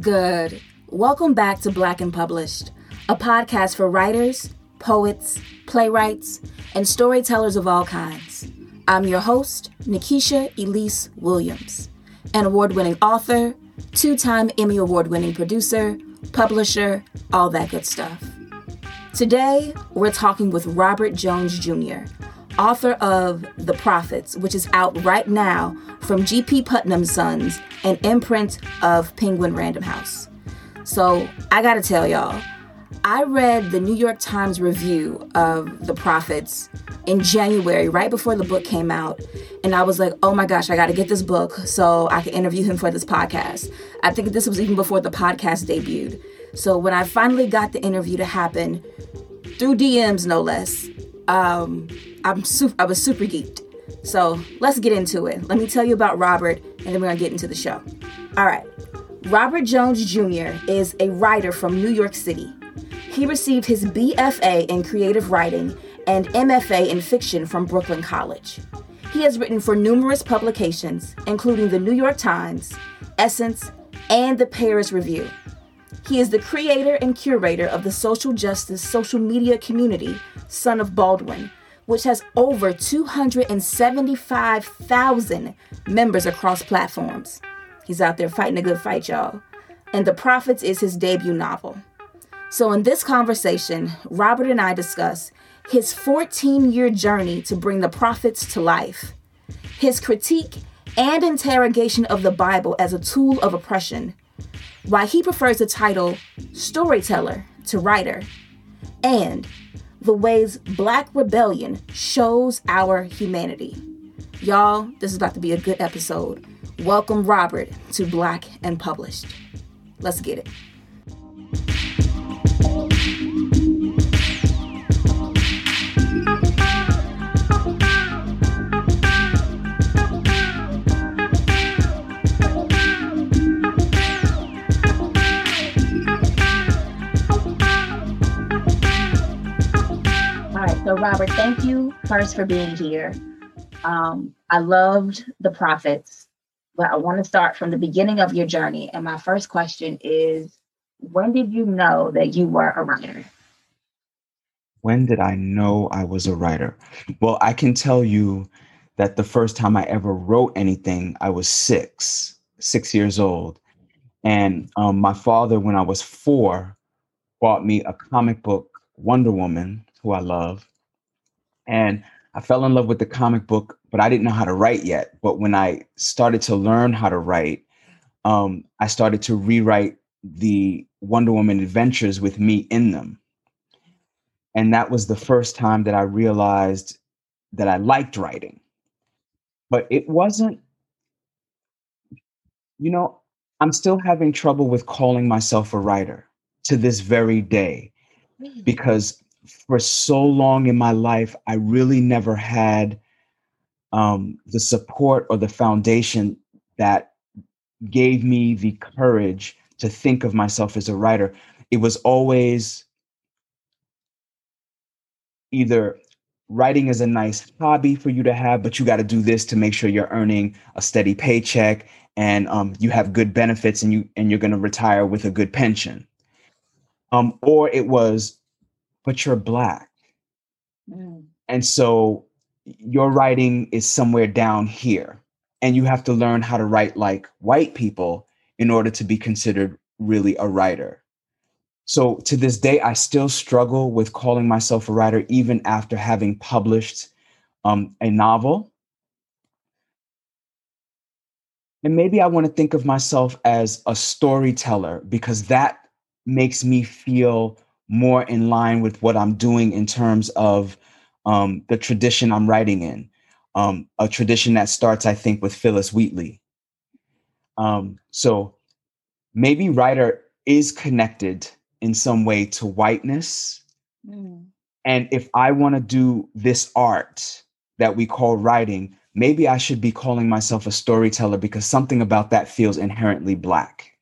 Good? Welcome back to Black and Published, a podcast for writers, poets, playwrights, and storytellers of all kinds. I'm your host, Nikisha Elise Williams, an award winning author, two time Emmy Award winning producer, publisher, all that good stuff. Today, we're talking with Robert Jones Jr., author of The Prophets, which is out right now from G.P. Putnam Sons, an imprint of Penguin Random House. So I gotta tell y'all, I read the New York Times review of The Prophets in January, right before the book came out. And I was like, oh my gosh, I gotta get this book so I can interview him for this podcast. I think this was even before the podcast debuted. So when I finally got the interview to happen, through DMs no less, um, I'm super, I was super geeked. So let's get into it. Let me tell you about Robert, and then we're gonna get into the show. All right. Robert Jones Jr. is a writer from New York City. He received his BFA in creative writing and MFA in fiction from Brooklyn College. He has written for numerous publications, including the New York Times, Essence, and the Paris Review. He is the creator and curator of the social justice social media community, Son of Baldwin, which has over 275,000 members across platforms. He's out there fighting a good fight, y'all. And The Prophets is his debut novel. So, in this conversation, Robert and I discuss his 14 year journey to bring the prophets to life, his critique and interrogation of the Bible as a tool of oppression, why he prefers the title storyteller to writer, and the ways Black rebellion shows our humanity. Y'all, this is about to be a good episode. Welcome, Robert, to Black and Published. Let's get it. So, Robert, thank you first for being here. Um, I loved the prophets, but I want to start from the beginning of your journey. And my first question is when did you know that you were a writer? When did I know I was a writer? Well, I can tell you that the first time I ever wrote anything, I was six, six years old. And um, my father, when I was four, bought me a comic book, Wonder Woman, who I love. And I fell in love with the comic book, but I didn't know how to write yet. But when I started to learn how to write, um, I started to rewrite the Wonder Woman adventures with me in them. And that was the first time that I realized that I liked writing. But it wasn't, you know, I'm still having trouble with calling myself a writer to this very day because for so long in my life, I really never had um, the support or the foundation that gave me the courage to think of myself as a writer. It was always either writing is a nice hobby for you to have, but you got to do this to make sure you're earning a steady paycheck and um, you have good benefits and you and you're going to retire with a good pension. Um, or it was but you're black. Mm. And so your writing is somewhere down here. And you have to learn how to write like white people in order to be considered really a writer. So to this day, I still struggle with calling myself a writer, even after having published um, a novel. And maybe I want to think of myself as a storyteller because that makes me feel more in line with what I'm doing in terms of um, the tradition I'm writing in. Um, a tradition that starts, I think, with Phillis Wheatley. Um, so maybe writer is connected in some way to whiteness. Mm. And if I want to do this art that we call writing, maybe I should be calling myself a storyteller because something about that feels inherently black.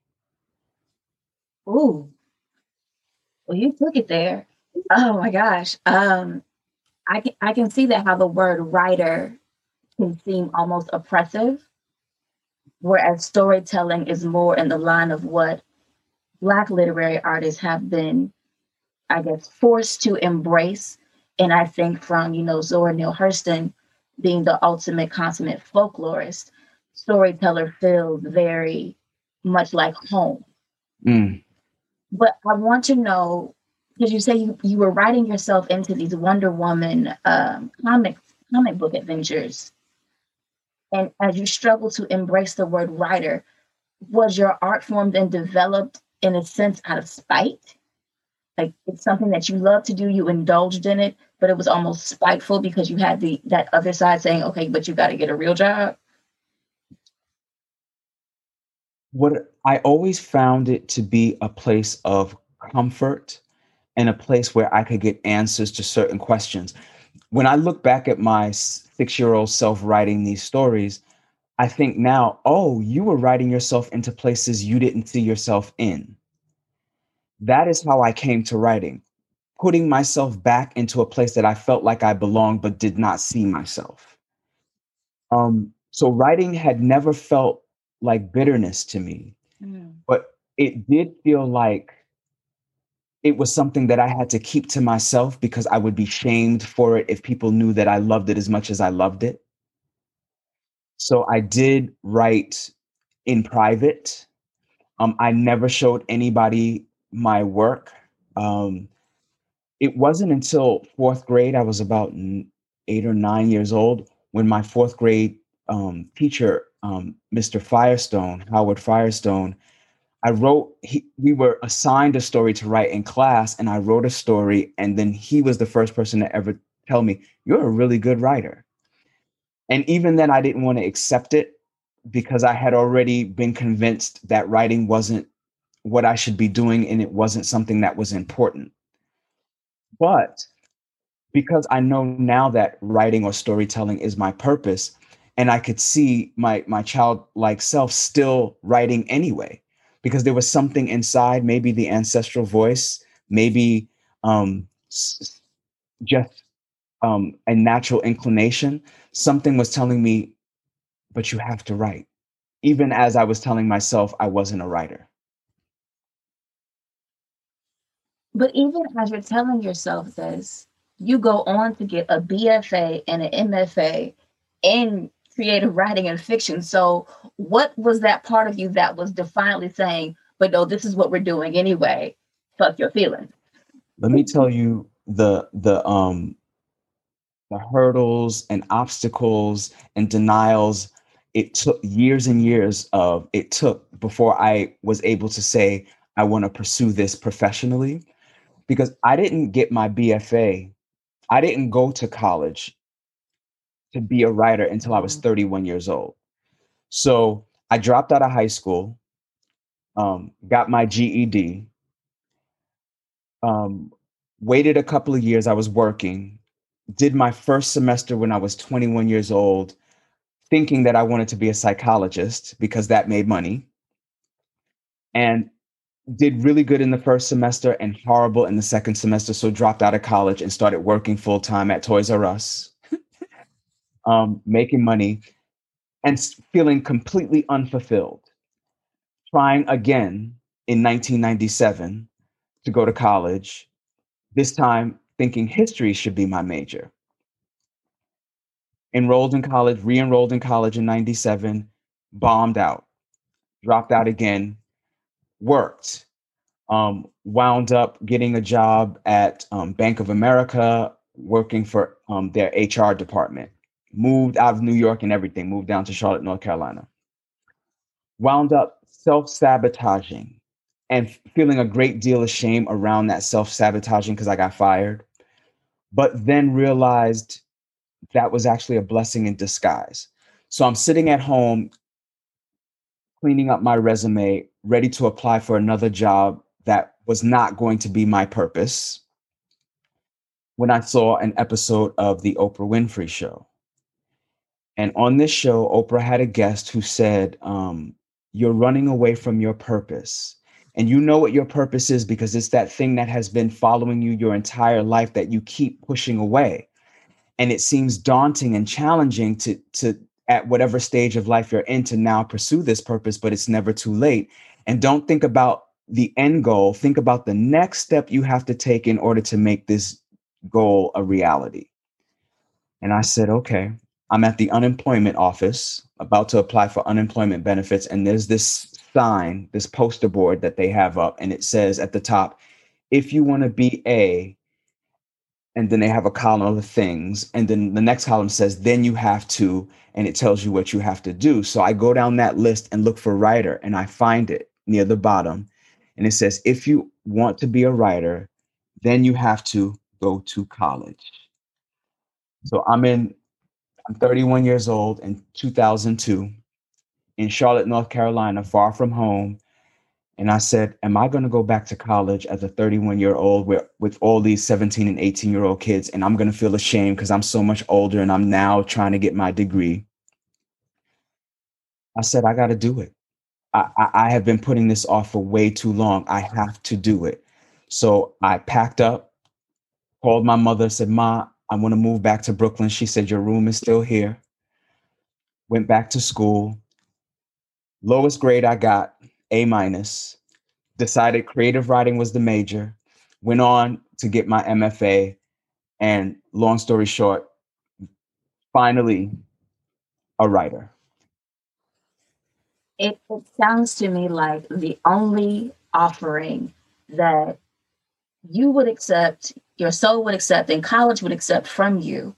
Ooh, well, you took it there. Oh my gosh. Um, I can, I can see that how the word writer can seem almost oppressive, whereas storytelling is more in the line of what Black literary artists have been, I guess, forced to embrace. And I think from, you know, Zora Neale Hurston being the ultimate consummate folklorist, storyteller feels very much like home. Mm. But I want to know because you say you, you were writing yourself into these Wonder Woman um, comic comic book adventures, and as you struggle to embrace the word writer, was your art form then developed in a sense out of spite? Like it's something that you love to do, you indulged in it, but it was almost spiteful because you had the that other side saying, "Okay, but you got to get a real job." What I always found it to be a place of comfort and a place where I could get answers to certain questions. When I look back at my six year old self writing these stories, I think now, oh, you were writing yourself into places you didn't see yourself in. That is how I came to writing, putting myself back into a place that I felt like I belonged but did not see myself. Um, so writing had never felt like bitterness to me, mm. but it did feel like it was something that I had to keep to myself because I would be shamed for it if people knew that I loved it as much as I loved it. So I did write in private. Um, I never showed anybody my work. Um, it wasn't until fourth grade, I was about eight or nine years old, when my fourth grade um, teacher, um, Mr. Firestone, Howard Firestone, I wrote, he, we were assigned a story to write in class, and I wrote a story. And then he was the first person to ever tell me, You're a really good writer. And even then, I didn't want to accept it because I had already been convinced that writing wasn't what I should be doing and it wasn't something that was important. But because I know now that writing or storytelling is my purpose, and I could see my my childlike self still writing anyway because there was something inside, maybe the ancestral voice, maybe um, just um, a natural inclination. Something was telling me, but you have to write, even as I was telling myself I wasn't a writer. But even as you're telling yourself this, you go on to get a BFA and an MFA in creative writing and fiction. So, what was that part of you that was defiantly saying, but no, this is what we're doing anyway? Fuck your feelings. Let me tell you the the um the hurdles and obstacles and denials it took years and years of it took before I was able to say I want to pursue this professionally because I didn't get my BFA. I didn't go to college to be a writer until I was mm-hmm. 31 years old. So I dropped out of high school, um, got my GED, um, waited a couple of years. I was working, did my first semester when I was 21 years old, thinking that I wanted to be a psychologist because that made money. And did really good in the first semester and horrible in the second semester. So dropped out of college and started working full time at Toys R Us um, making money, and feeling completely unfulfilled. Trying again in 1997 to go to college, this time thinking history should be my major. Enrolled in college, re enrolled in college in 97, bombed out, dropped out again, worked, um, wound up getting a job at um, Bank of America, working for um, their HR department moved out of New York and everything, moved down to Charlotte, North Carolina. Wound up self sabotaging and feeling a great deal of shame around that self sabotaging because I got fired, but then realized that was actually a blessing in disguise. So I'm sitting at home cleaning up my resume, ready to apply for another job that was not going to be my purpose when I saw an episode of The Oprah Winfrey Show. And on this show, Oprah had a guest who said, um, You're running away from your purpose. And you know what your purpose is because it's that thing that has been following you your entire life that you keep pushing away. And it seems daunting and challenging to, to at whatever stage of life you're in to now pursue this purpose, but it's never too late. And don't think about the end goal, think about the next step you have to take in order to make this goal a reality. And I said, okay, I'm at the unemployment office about to apply for unemployment benefits. And there's this sign, this poster board that they have up, and it says at the top, if you want to be A, and then they have a column of things, and then the next column says, then you have to, and it tells you what you have to do. So I go down that list and look for writer, and I find it near the bottom. And it says, if you want to be a writer, then you have to go to college. So I'm in, I'm 31 years old in 2002 in Charlotte, North Carolina, far from home. And I said, Am I going to go back to college as a 31 year old with, with all these 17 and 18 year old kids? And I'm going to feel ashamed because I'm so much older and I'm now trying to get my degree. I said, I got to do it. I, I, I have been putting this off for way too long. I have to do it. So I packed up, called my mother, said, Ma, I want to move back to Brooklyn. She said, Your room is still here. Went back to school. Lowest grade I got, A minus. Decided creative writing was the major. Went on to get my MFA. And long story short, finally a writer. It, it sounds to me like the only offering that you would accept, your soul would accept, and college would accept from you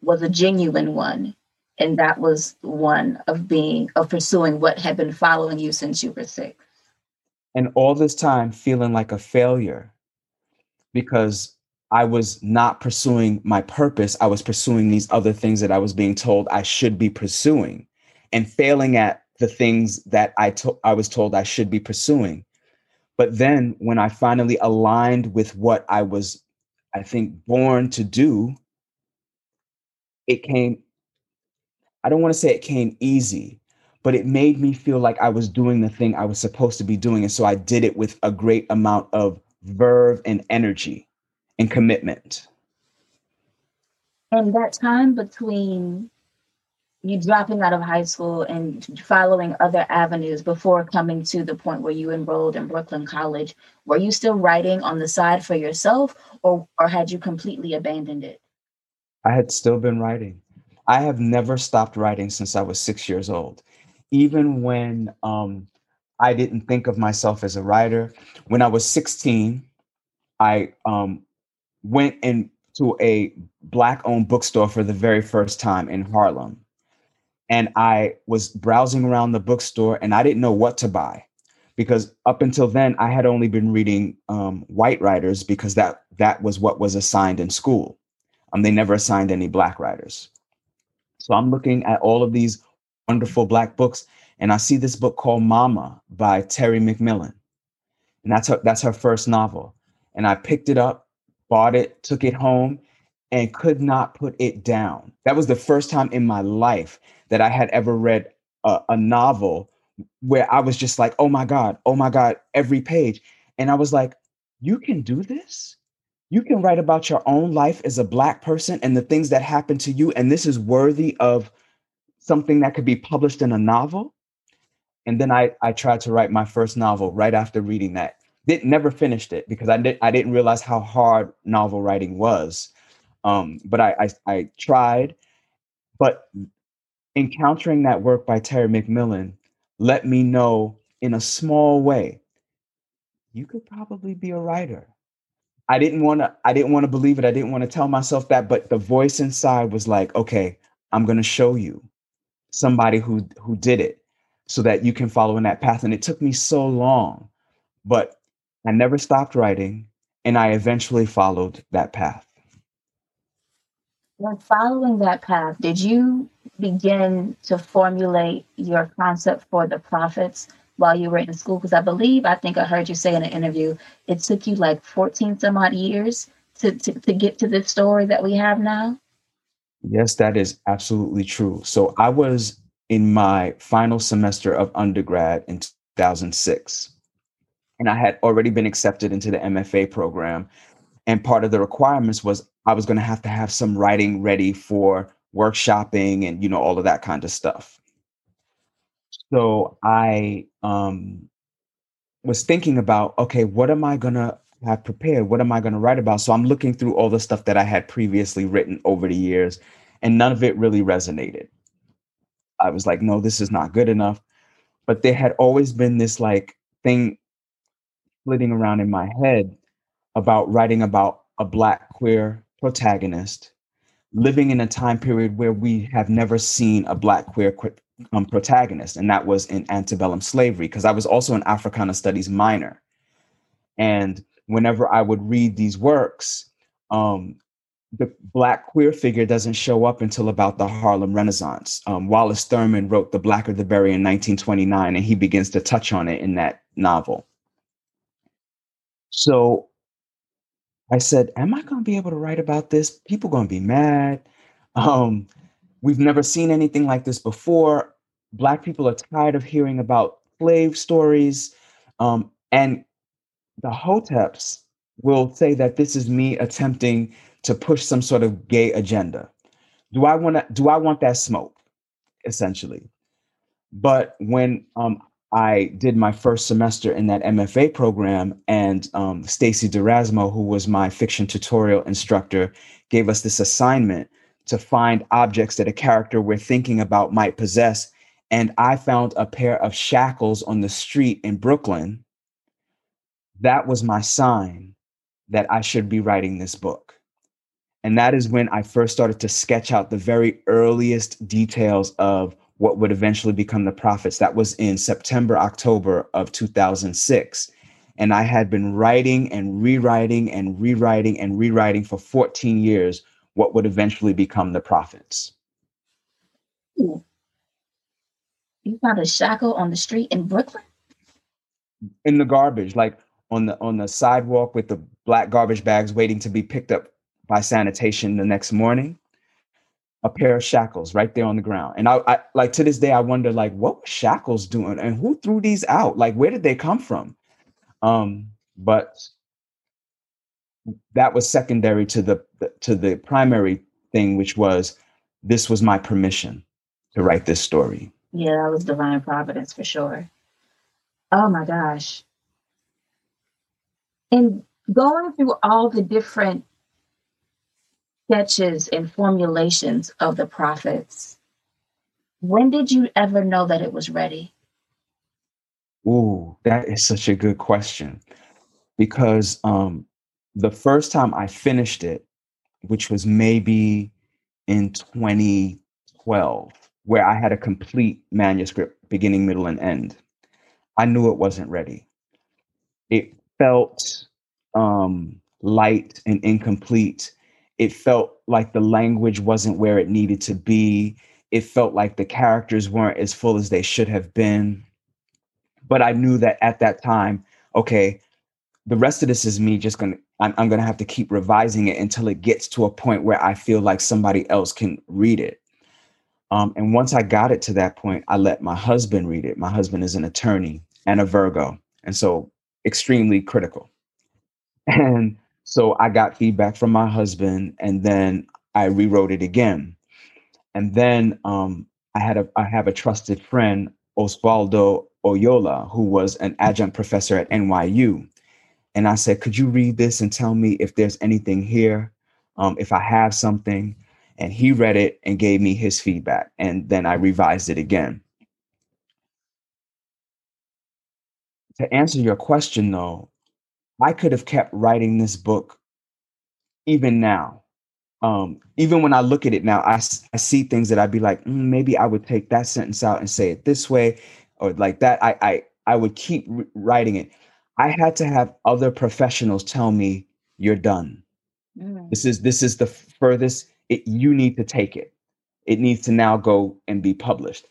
was a genuine one. And that was one of being, of pursuing what had been following you since you were six. And all this time feeling like a failure because I was not pursuing my purpose. I was pursuing these other things that I was being told I should be pursuing and failing at the things that I, to- I was told I should be pursuing. But then when I finally aligned with what I was, I think, born to do, it came, I don't want to say it came easy, but it made me feel like I was doing the thing I was supposed to be doing. And so I did it with a great amount of verve and energy and commitment. And that time between you dropping out of high school and following other avenues before coming to the point where you enrolled in Brooklyn College, were you still writing on the side for yourself or, or had you completely abandoned it? I had still been writing. I have never stopped writing since I was six years old. Even when um, I didn't think of myself as a writer, when I was 16, I um, went into a Black owned bookstore for the very first time in Harlem and I was browsing around the bookstore and I didn't know what to buy because up until then I had only been reading um, white writers because that that was what was assigned in school. Um, they never assigned any black writers. So I'm looking at all of these wonderful black books, and I see this book called Mama by Terry McMillan, and that's her that's her first novel. And I picked it up, bought it, took it home, and could not put it down. That was the first time in my life that I had ever read a, a novel where I was just like, oh my God, oh my God, every page. And I was like, you can do this? You can write about your own life as a Black person and the things that happened to you. And this is worthy of something that could be published in a novel. And then I, I tried to write my first novel right after reading that. Did never finished it because I did I didn't realize how hard novel writing was. Um, but I, I I tried, but encountering that work by Terry McMillan let me know in a small way you could probably be a writer. I didn't want to I didn't want to believe it. I didn't want to tell myself that, but the voice inside was like, "Okay, I'm going to show you somebody who who did it so that you can follow in that path." And it took me so long, but I never stopped writing and I eventually followed that path. When following that path, did you begin to formulate your concept for the prophets while you were in school? Because I believe, I think I heard you say in an interview, it took you like 14 some odd years to, to, to get to this story that we have now. Yes, that is absolutely true. So I was in my final semester of undergrad in 2006, and I had already been accepted into the MFA program. And part of the requirements was I was going to have to have some writing ready for workshopping and you know all of that kind of stuff so i um was thinking about, okay, what am I gonna have prepared? What am I gonna write about? So I'm looking through all the stuff that I had previously written over the years, and none of it really resonated. I was like, no, this is not good enough. But there had always been this like thing flitting around in my head about writing about a black queer protagonist living in a time period where we have never seen a black queer um, protagonist, and that was in antebellum slavery, because I was also an Africana studies minor. And whenever I would read these works, um, the black queer figure doesn't show up until about the Harlem Renaissance. Um, Wallace Thurman wrote The Blacker the Berry in 1929, and he begins to touch on it in that novel. So I said, Am I going to be able to write about this? People going to be mad. Um, we've never seen anything like this before. Black people are tired of hearing about slave stories. Um, and the Hoteps will say that this is me attempting to push some sort of gay agenda. Do I want to? Do I want that smoke? Essentially, but when um, I did my first semester in that MFA program, and um, Stacey D'Erasmo, who was my fiction tutorial instructor, gave us this assignment to find objects that a character we're thinking about might possess. And I found a pair of shackles on the street in Brooklyn. That was my sign that I should be writing this book. And that is when I first started to sketch out the very earliest details of what would eventually become the prophets. That was in September, October of 2006. And I had been writing and rewriting and rewriting and rewriting for 14 years what would eventually become the prophets. You found a shackle on the street in Brooklyn? In the garbage, like on the on the sidewalk with the black garbage bags waiting to be picked up by sanitation the next morning a pair of shackles right there on the ground. And I, I, like to this day, I wonder like what were shackles doing and who threw these out? Like where did they come from? Um, but that was secondary to the to the primary thing, which was this was my permission to write this story. Yeah, that was divine providence for sure. Oh my gosh. And going through all the different sketches and formulations of the prophets, when did you ever know that it was ready? Ooh, that is such a good question. Because um, the first time I finished it, which was maybe in 2012, where I had a complete manuscript, beginning, middle, and end, I knew it wasn't ready. It felt um, light and incomplete it felt like the language wasn't where it needed to be. It felt like the characters weren't as full as they should have been. But I knew that at that time, okay, the rest of this is me just gonna I'm, I'm gonna have to keep revising it until it gets to a point where I feel like somebody else can read it. Um, and once I got it to that point, I let my husband read it. My husband is an attorney and a Virgo, and so extremely critical. And so I got feedback from my husband, and then I rewrote it again. And then um, I had a I have a trusted friend, Osvaldo Oyola, who was an adjunct professor at NYU. And I said, Could you read this and tell me if there's anything here, um, if I have something? And he read it and gave me his feedback. And then I revised it again. To answer your question, though, I could have kept writing this book even now. Um, even when I look at it now, I, I see things that I'd be like, mm, maybe I would take that sentence out and say it this way or like that. I, I, I would keep writing it. I had to have other professionals tell me, you're done. Mm. This is, this is the furthest it, you need to take it. It needs to now go and be published.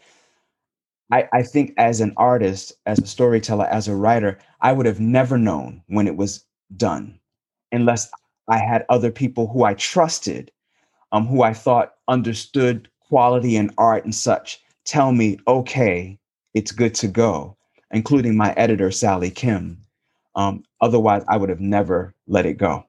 I, I think as an artist, as a storyteller, as a writer, I would have never known when it was done unless I had other people who I trusted, um, who I thought understood quality and art and such, tell me, okay, it's good to go, including my editor, Sally Kim. Um, otherwise, I would have never let it go.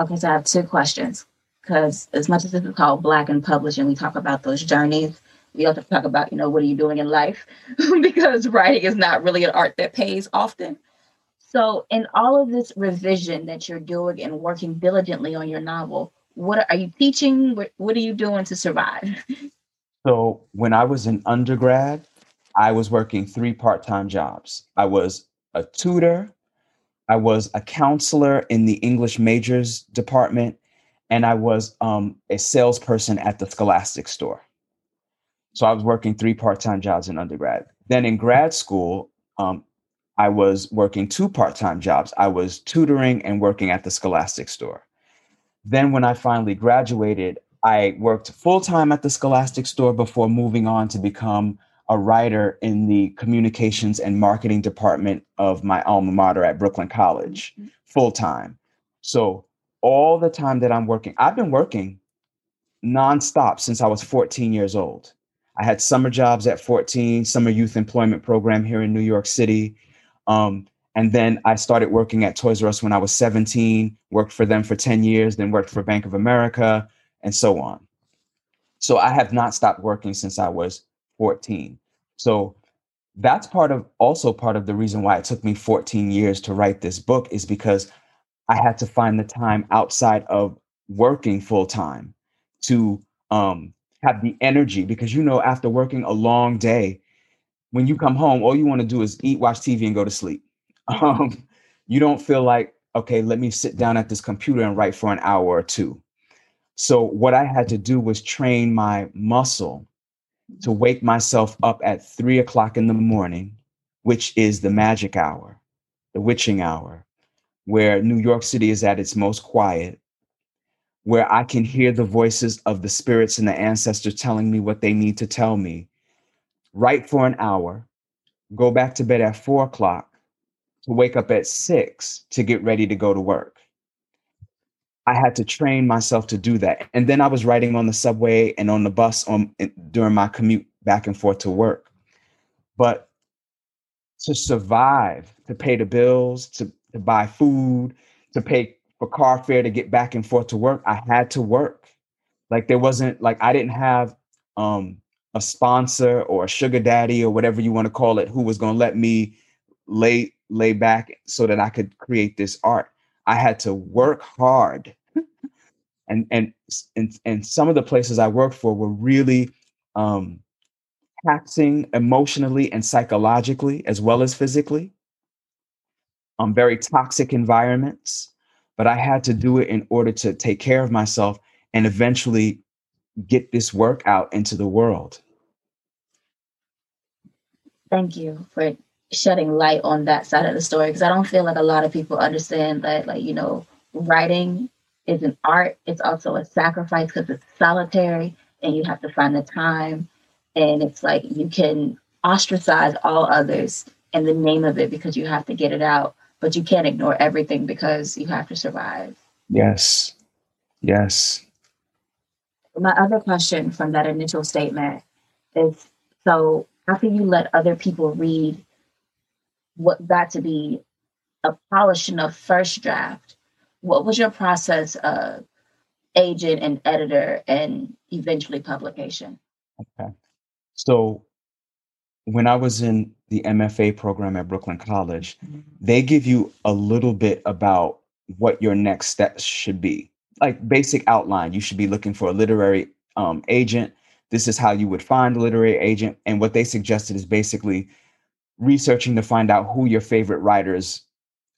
Okay, so I have two questions because as much as is called Black and Publishing, we talk about those journeys we to talk about, you know, what are you doing in life? because writing is not really an art that pays often. So, in all of this revision that you're doing and working diligently on your novel, what are you teaching? What, what are you doing to survive? So, when I was an undergrad, I was working three part time jobs. I was a tutor, I was a counselor in the English majors department, and I was um, a salesperson at the Scholastic store. So I was working three part time jobs in undergrad. Then in grad school, um, I was working two part time jobs. I was tutoring and working at the Scholastic store. Then, when I finally graduated, I worked full time at the Scholastic store before moving on to become a writer in the communications and marketing department of my alma mater at Brooklyn College, mm-hmm. full time. So, all the time that I'm working, I've been working nonstop since I was 14 years old. I had summer jobs at 14, summer youth employment program here in New York City. Um, and then I started working at Toys R Us when I was 17, worked for them for 10 years, then worked for Bank of America, and so on. So I have not stopped working since I was 14. So that's part of also part of the reason why it took me 14 years to write this book is because I had to find the time outside of working full time to um, have the energy because you know after working a long day when you come home all you want to do is eat watch tv and go to sleep. Um, you don't feel like okay let me sit down at this computer and write for an hour or two. So what i had to do was train my muscle to wake myself up at three o'clock in the morning which is the magic hour the witching hour where new york city is at its most quiet where I can hear the voices of the spirits and the ancestors telling me what they need to tell me, write for an hour, go back to bed at four o'clock, to wake up at six to get ready to go to work. I had to train myself to do that. And then I was riding on the subway and on the bus on during my commute back and forth to work. But to survive, to pay the bills, to, to buy food, to pay for car fare to get back and forth to work, I had to work. Like there wasn't like I didn't have um a sponsor or a sugar daddy or whatever you want to call it who was going to let me lay lay back so that I could create this art. I had to work hard. and and and and some of the places I worked for were really um taxing emotionally and psychologically as well as physically. Um very toxic environments but I had to do it in order to take care of myself and eventually get this work out into the world. Thank you for shedding light on that side of the story because I don't feel like a lot of people understand that, like, you know, writing is an art, it's also a sacrifice because it's solitary and you have to find the time. And it's like you can ostracize all others in the name of it because you have to get it out but you can't ignore everything because you have to survive. Yes. Yes. My other question from that initial statement is so after you let other people read what got to be a polished enough first draft, what was your process of agent and editor and eventually publication? Okay. So when I was in the MFA program at Brooklyn College, mm-hmm. they give you a little bit about what your next steps should be. Like basic outline, you should be looking for a literary um, agent. This is how you would find a literary agent. And what they suggested is basically researching to find out who your favorite writer's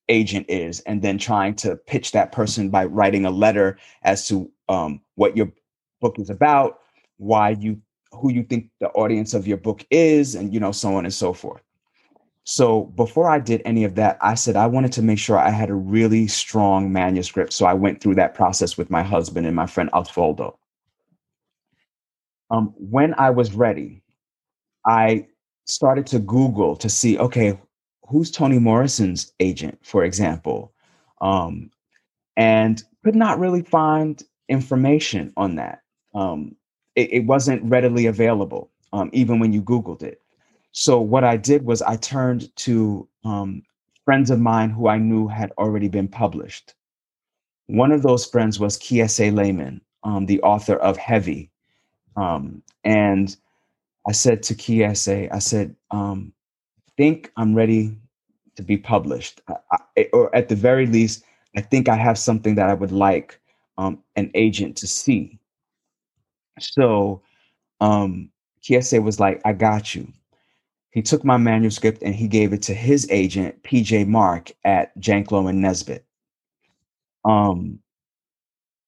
agent is, and then trying to pitch that person by writing a letter as to um, what your book is about, why you who you think the audience of your book is and you know so on and so forth. So before i did any of that i said i wanted to make sure i had a really strong manuscript. So i went through that process with my husband and my friend osvaldo. Um, when i was ready i started to google to see okay who's toni morrison's agent for example? Um, and could not really find information on that. Um, it, it wasn't readily available, um, even when you Googled it. So what I did was I turned to um, friends of mine who I knew had already been published. One of those friends was Kiese Laymon, um, the author of Heavy. Um, and I said to Kiese, I said, um, think I'm ready to be published, I, I, or at the very least, I think I have something that I would like um, an agent to see. So um, Kiese was like, I got you. He took my manuscript and he gave it to his agent, PJ Mark at Janklow and Nesbit. Um,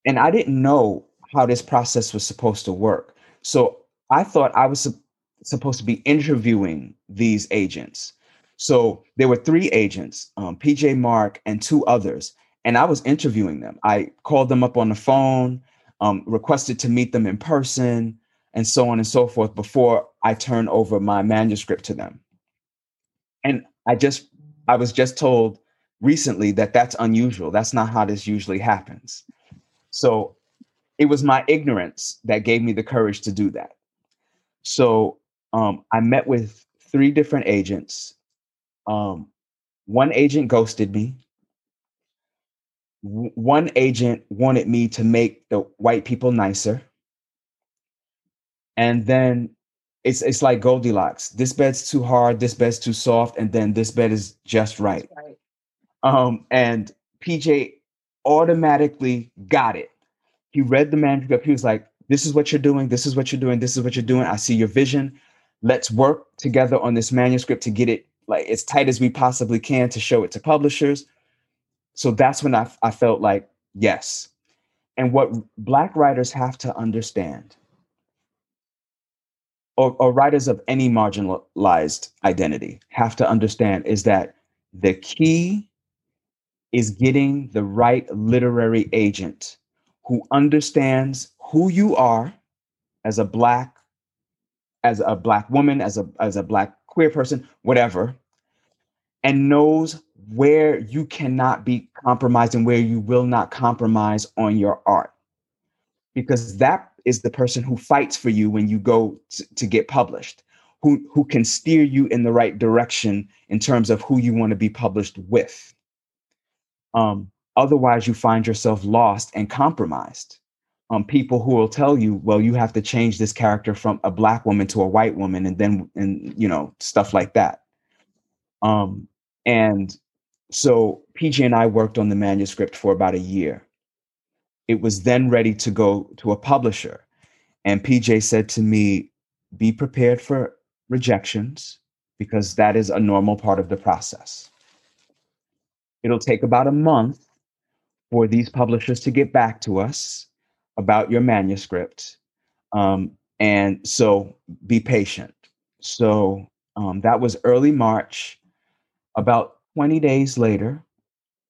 and I didn't know how this process was supposed to work. So I thought I was su- supposed to be interviewing these agents. So there were three agents, um, PJ Mark and two others, and I was interviewing them. I called them up on the phone, um, requested to meet them in person, and so on and so forth before I turn over my manuscript to them. And I just, I was just told recently that that's unusual. That's not how this usually happens. So it was my ignorance that gave me the courage to do that. So um, I met with three different agents. Um, one agent ghosted me. W- one agent wanted me to make the white people nicer. And then it's it's like Goldilocks. This bed's too hard, this bed's too soft, and then this bed is just right. right. Um, and PJ automatically got it. He read the manuscript. He was like, This is what you're doing. This is what you're doing. This is what you're doing. I see your vision. Let's work together on this manuscript to get it like as tight as we possibly can to show it to publishers. So that's when I, I felt like, yes. And what Black writers have to understand, or, or writers of any marginalized identity have to understand, is that the key is getting the right literary agent who understands who you are as a black as a black woman as a as a black queer person whatever and knows where you cannot be compromised and where you will not compromise on your art because that is the person who fights for you when you go to, to get published who who can steer you in the right direction in terms of who you want to be published with um, otherwise, you find yourself lost and compromised. Um, people who will tell you, well, you have to change this character from a black woman to a white woman, and then, and you know, stuff like that. Um, and so PJ and I worked on the manuscript for about a year. It was then ready to go to a publisher. And PJ said to me, be prepared for rejections because that is a normal part of the process. It'll take about a month for these publishers to get back to us about your manuscript. Um, and so be patient. So um, that was early March. About 20 days later,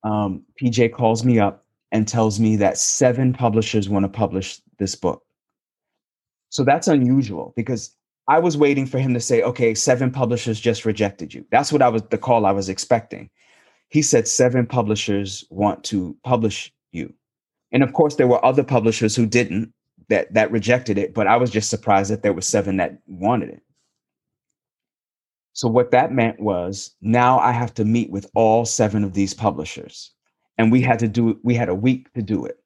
um, PJ calls me up and tells me that seven publishers want to publish this book. So that's unusual because I was waiting for him to say, okay, seven publishers just rejected you. That's what I was the call I was expecting he said seven publishers want to publish you. And of course, there were other publishers who didn't that that rejected it, but I was just surprised that there were seven that wanted it. So what that meant was now I have to meet with all seven of these publishers. And we had to do we had a week to do it.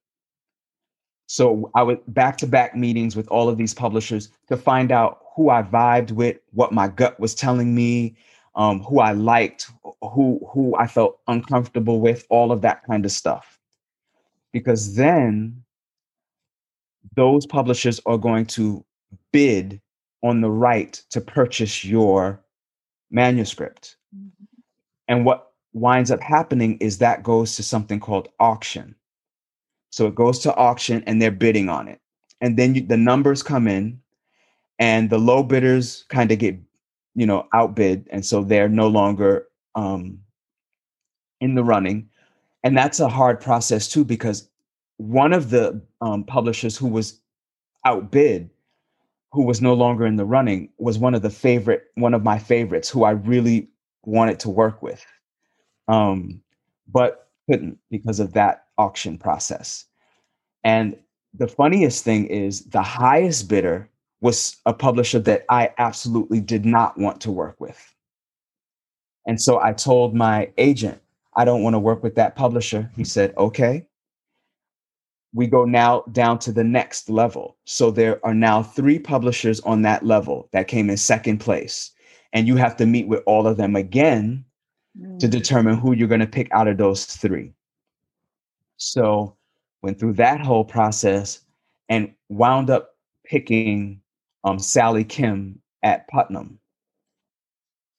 So I would back to back meetings with all of these publishers to find out who I vibed with, what my gut was telling me, um, who I liked, who who I felt uncomfortable with, all of that kind of stuff. Because then those publishers are going to bid on the right to purchase your manuscript. Mm-hmm. And what winds up happening is that goes to something called auction. So it goes to auction and they're bidding on it. And then you, the numbers come in and the low bidders kind of get you know outbid and so they're no longer um, in the running and that's a hard process too because one of the um, publishers who was outbid who was no longer in the running was one of the favorite one of my favorites who i really wanted to work with um, but couldn't because of that auction process and the funniest thing is the highest bidder was a publisher that I absolutely did not want to work with. And so I told my agent, I don't want to work with that publisher. He said, okay. We go now down to the next level. So there are now three publishers on that level that came in second place. And you have to meet with all of them again mm. to determine who you're going to pick out of those three. So went through that whole process and wound up picking um, Sally Kim at Putnam.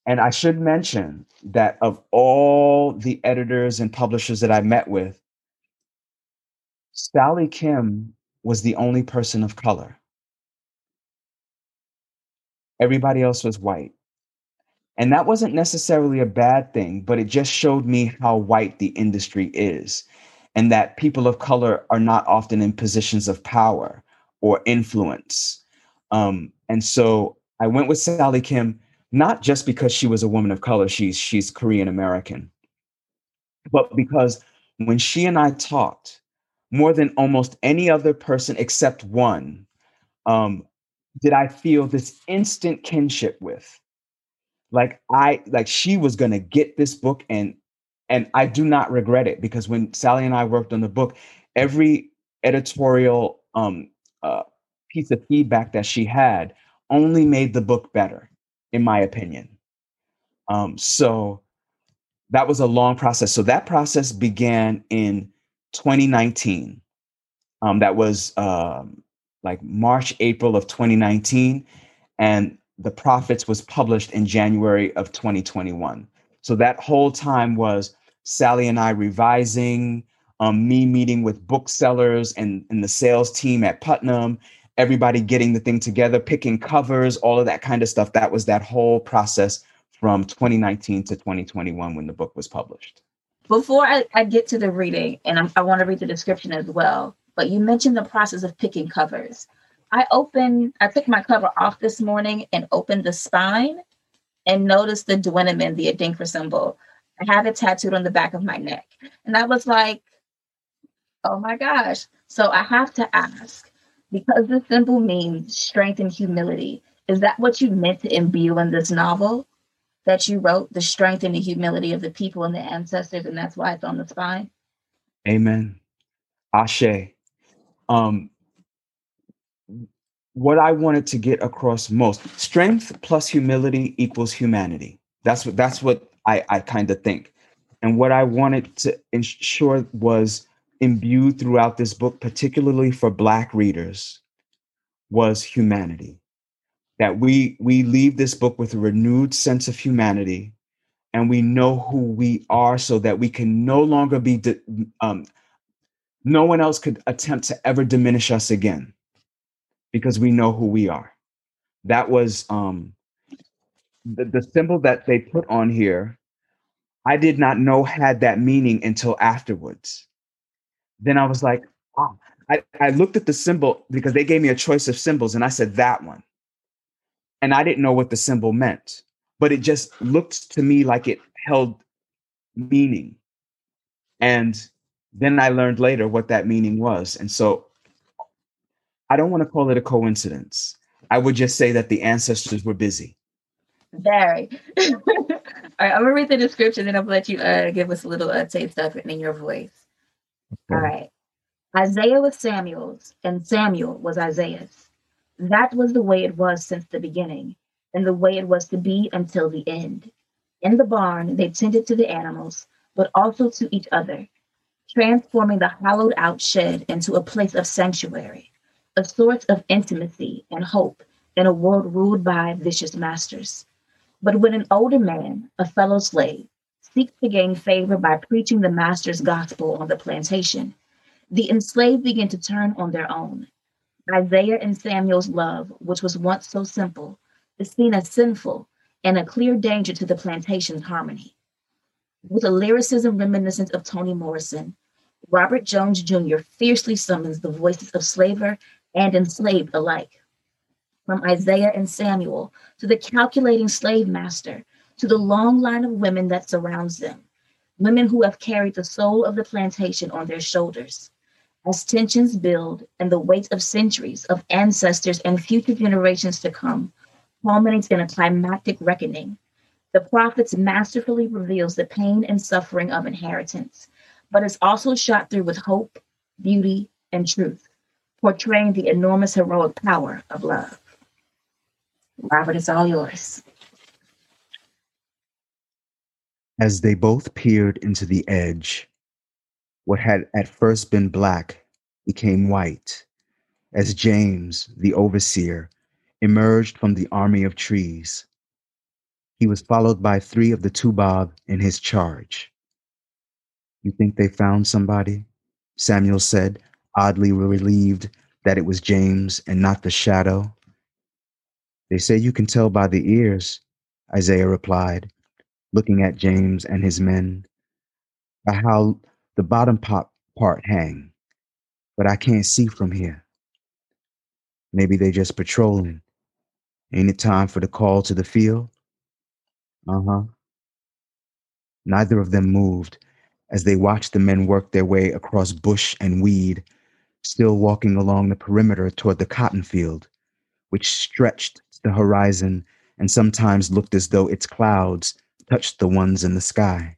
And I should mention that of all the editors and publishers that I met with, Sally Kim was the only person of color. Everybody else was white. And that wasn't necessarily a bad thing, but it just showed me how white the industry is and that people of color are not often in positions of power or influence. Um, and so I went with Sally Kim, not just because she was a woman of color, she's, she's Korean American, but because when she and I talked, more than almost any other person except one, um, did I feel this instant kinship with. Like I like she was gonna get this book and and I do not regret it because when Sally and I worked on the book, every editorial um, uh, piece of feedback that she had only made the book better, in my opinion. Um, so that was a long process. So that process began in 2019. Um, that was um, like March, April of 2019. And The Prophets was published in January of 2021. So that whole time was Sally and I revising, um, me meeting with booksellers and, and the sales team at Putnam, everybody getting the thing together, picking covers, all of that kind of stuff. That was that whole process from 2019 to 2021 when the book was published. Before I, I get to the reading, and I'm, I want to read the description as well, but you mentioned the process of picking covers. I opened, I took my cover off this morning and opened the spine and noticed the Dwennimmen, the Adinkra symbol. I have it tattooed on the back of my neck. And I was like, oh my gosh. So I have to ask, because the symbol means strength and humility, is that what you meant to imbue in this novel? That you wrote, the strength and the humility of the people and the ancestors, and that's why it's on the spine. Amen. Ashe. Um, what I wanted to get across most, strength plus humility equals humanity. That's what that's what I, I kind of think. And what I wanted to ensure was imbued throughout this book, particularly for Black readers, was humanity that we we leave this book with a renewed sense of humanity and we know who we are so that we can no longer be um, no one else could attempt to ever diminish us again because we know who we are. That was um, the, the symbol that they put on here. I did not know had that meaning until afterwards. Then i was like ah I, I looked at the symbol because they gave me a choice of symbols and i said that one and I didn't know what the symbol meant, but it just looked to me like it held meaning. And then I learned later what that meaning was. And so I don't want to call it a coincidence. I would just say that the ancestors were busy. Very. All right, I'm gonna read the description and I'll let you uh, give us a little uh, taste of it in your voice. Okay. All right. Isaiah was Samuel's, and Samuel was Isaiah's. That was the way it was since the beginning, and the way it was to be until the end. In the barn, they tended to the animals, but also to each other, transforming the hollowed out shed into a place of sanctuary, a source of intimacy and hope in a world ruled by vicious masters. But when an older man, a fellow slave, seeks to gain favor by preaching the master's gospel on the plantation, the enslaved begin to turn on their own Isaiah and Samuel's love, which was once so simple, is seen as sinful and a clear danger to the plantation's harmony. With a lyricism reminiscent of Toni Morrison, Robert Jones Jr. fiercely summons the voices of slaver and enslaved alike. From Isaiah and Samuel to the calculating slave master to the long line of women that surrounds them, women who have carried the soul of the plantation on their shoulders. As tensions build and the weight of centuries of ancestors and future generations to come culminates in a climactic reckoning, the prophets masterfully reveals the pain and suffering of inheritance, but is also shot through with hope, beauty, and truth, portraying the enormous heroic power of love. Robert, it's all yours. As they both peered into the edge, what had at first been black became white as James, the overseer, emerged from the army of trees. He was followed by three of the Tubab in his charge. You think they found somebody? Samuel said, oddly relieved that it was James and not the shadow. They say you can tell by the ears, Isaiah replied, looking at James and his men, by how the bottom pop part hang, but I can't see from here. Maybe they just patrolling. Ain't it time for the call to the field? Uh huh. Neither of them moved as they watched the men work their way across bush and weed, still walking along the perimeter toward the cotton field, which stretched to the horizon and sometimes looked as though its clouds touched the ones in the sky.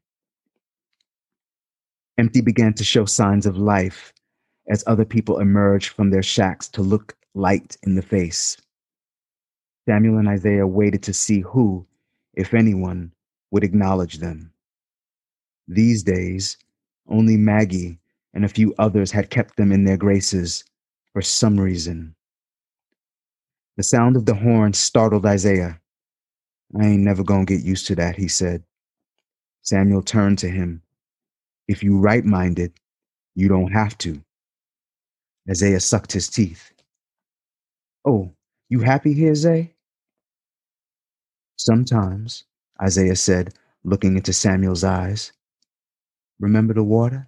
Empty began to show signs of life as other people emerged from their shacks to look light in the face. Samuel and Isaiah waited to see who, if anyone, would acknowledge them. These days, only Maggie and a few others had kept them in their graces for some reason. The sound of the horn startled Isaiah. I ain't never gonna get used to that, he said. Samuel turned to him. If you right minded, you don't have to. Isaiah sucked his teeth. Oh, you happy here, Zay? Sometimes, Isaiah said, looking into Samuel's eyes. Remember the water?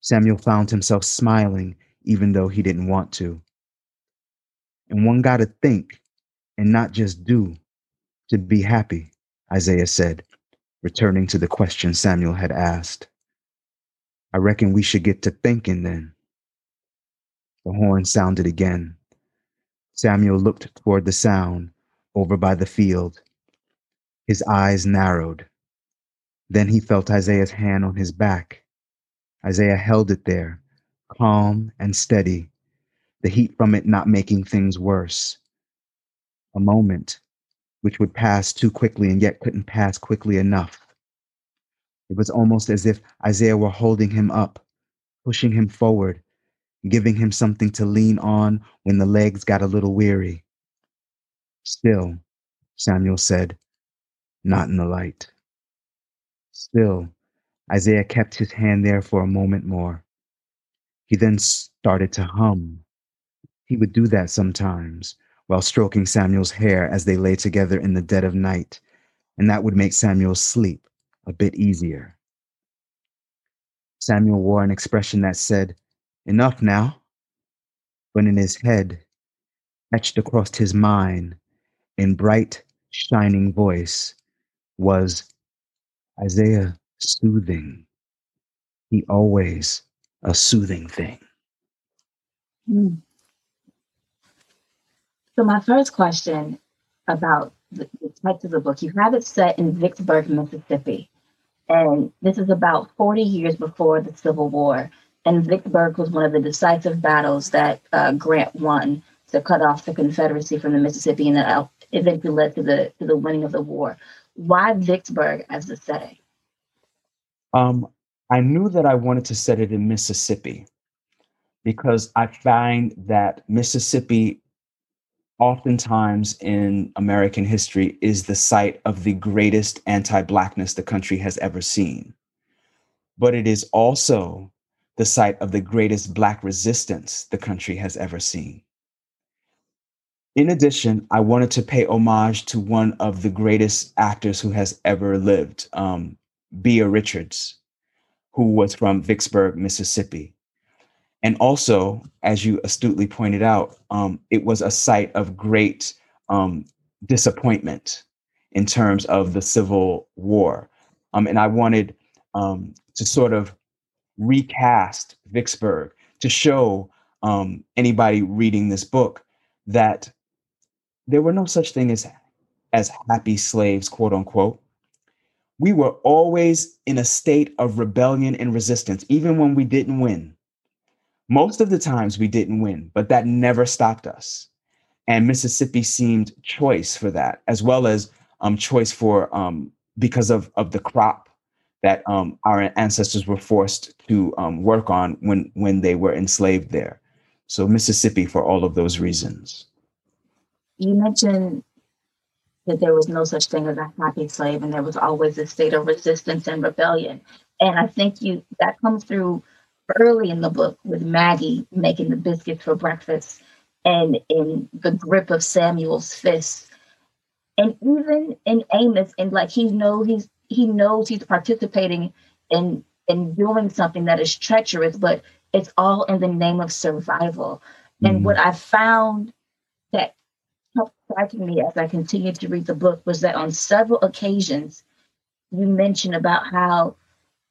Samuel found himself smiling, even though he didn't want to. And one got to think and not just do to be happy, Isaiah said, returning to the question Samuel had asked. I reckon we should get to thinking then. The horn sounded again. Samuel looked toward the sound over by the field. His eyes narrowed. Then he felt Isaiah's hand on his back. Isaiah held it there, calm and steady, the heat from it not making things worse. A moment which would pass too quickly and yet couldn't pass quickly enough. It was almost as if Isaiah were holding him up, pushing him forward, giving him something to lean on when the legs got a little weary. Still, Samuel said, not in the light. Still, Isaiah kept his hand there for a moment more. He then started to hum. He would do that sometimes while stroking Samuel's hair as they lay together in the dead of night, and that would make Samuel's sleep a bit easier. Samuel wore an expression that said, Enough now. When in his head, etched across his mind, in bright, shining voice, was Isaiah soothing. He always a soothing thing. Mm. So, my first question about the, the text of the book you have it set in Vicksburg, Mississippi. And this is about 40 years before the Civil War and Vicksburg was one of the decisive battles that uh, Grant won to cut off the Confederacy from the Mississippi, and that eventually led to the to the winning of the war. Why Vicksburg as the setting? Um, I knew that I wanted to set it in Mississippi because I find that Mississippi, oftentimes in American history, is the site of the greatest anti Blackness the country has ever seen. But it is also the site of the greatest Black resistance the country has ever seen. In addition, I wanted to pay homage to one of the greatest actors who has ever lived, um, Beah Richards, who was from Vicksburg, Mississippi. And also, as you astutely pointed out, um, it was a site of great um, disappointment in terms of the Civil War. Um, and I wanted um, to sort of recast Vicksburg to show um, anybody reading this book that there were no such thing as as happy slaves, quote unquote. We were always in a state of rebellion and resistance, even when we didn't win. Most of the times we didn't win, but that never stopped us. And Mississippi seemed choice for that, as well as um, choice for um, because of of the crop that um, our ancestors were forced to um, work on when when they were enslaved there. So Mississippi for all of those reasons. You mentioned that there was no such thing as a happy slave, and there was always a state of resistance and rebellion. And I think you that comes through early in the book with Maggie making the biscuits for breakfast and in the grip of Samuel's fists. And even in Amos, and like he knows he's he knows he's participating in in doing something that is treacherous, but it's all in the name of survival. Mm-hmm. And what I found that helped striking me as I continued to read the book was that on several occasions you mention about how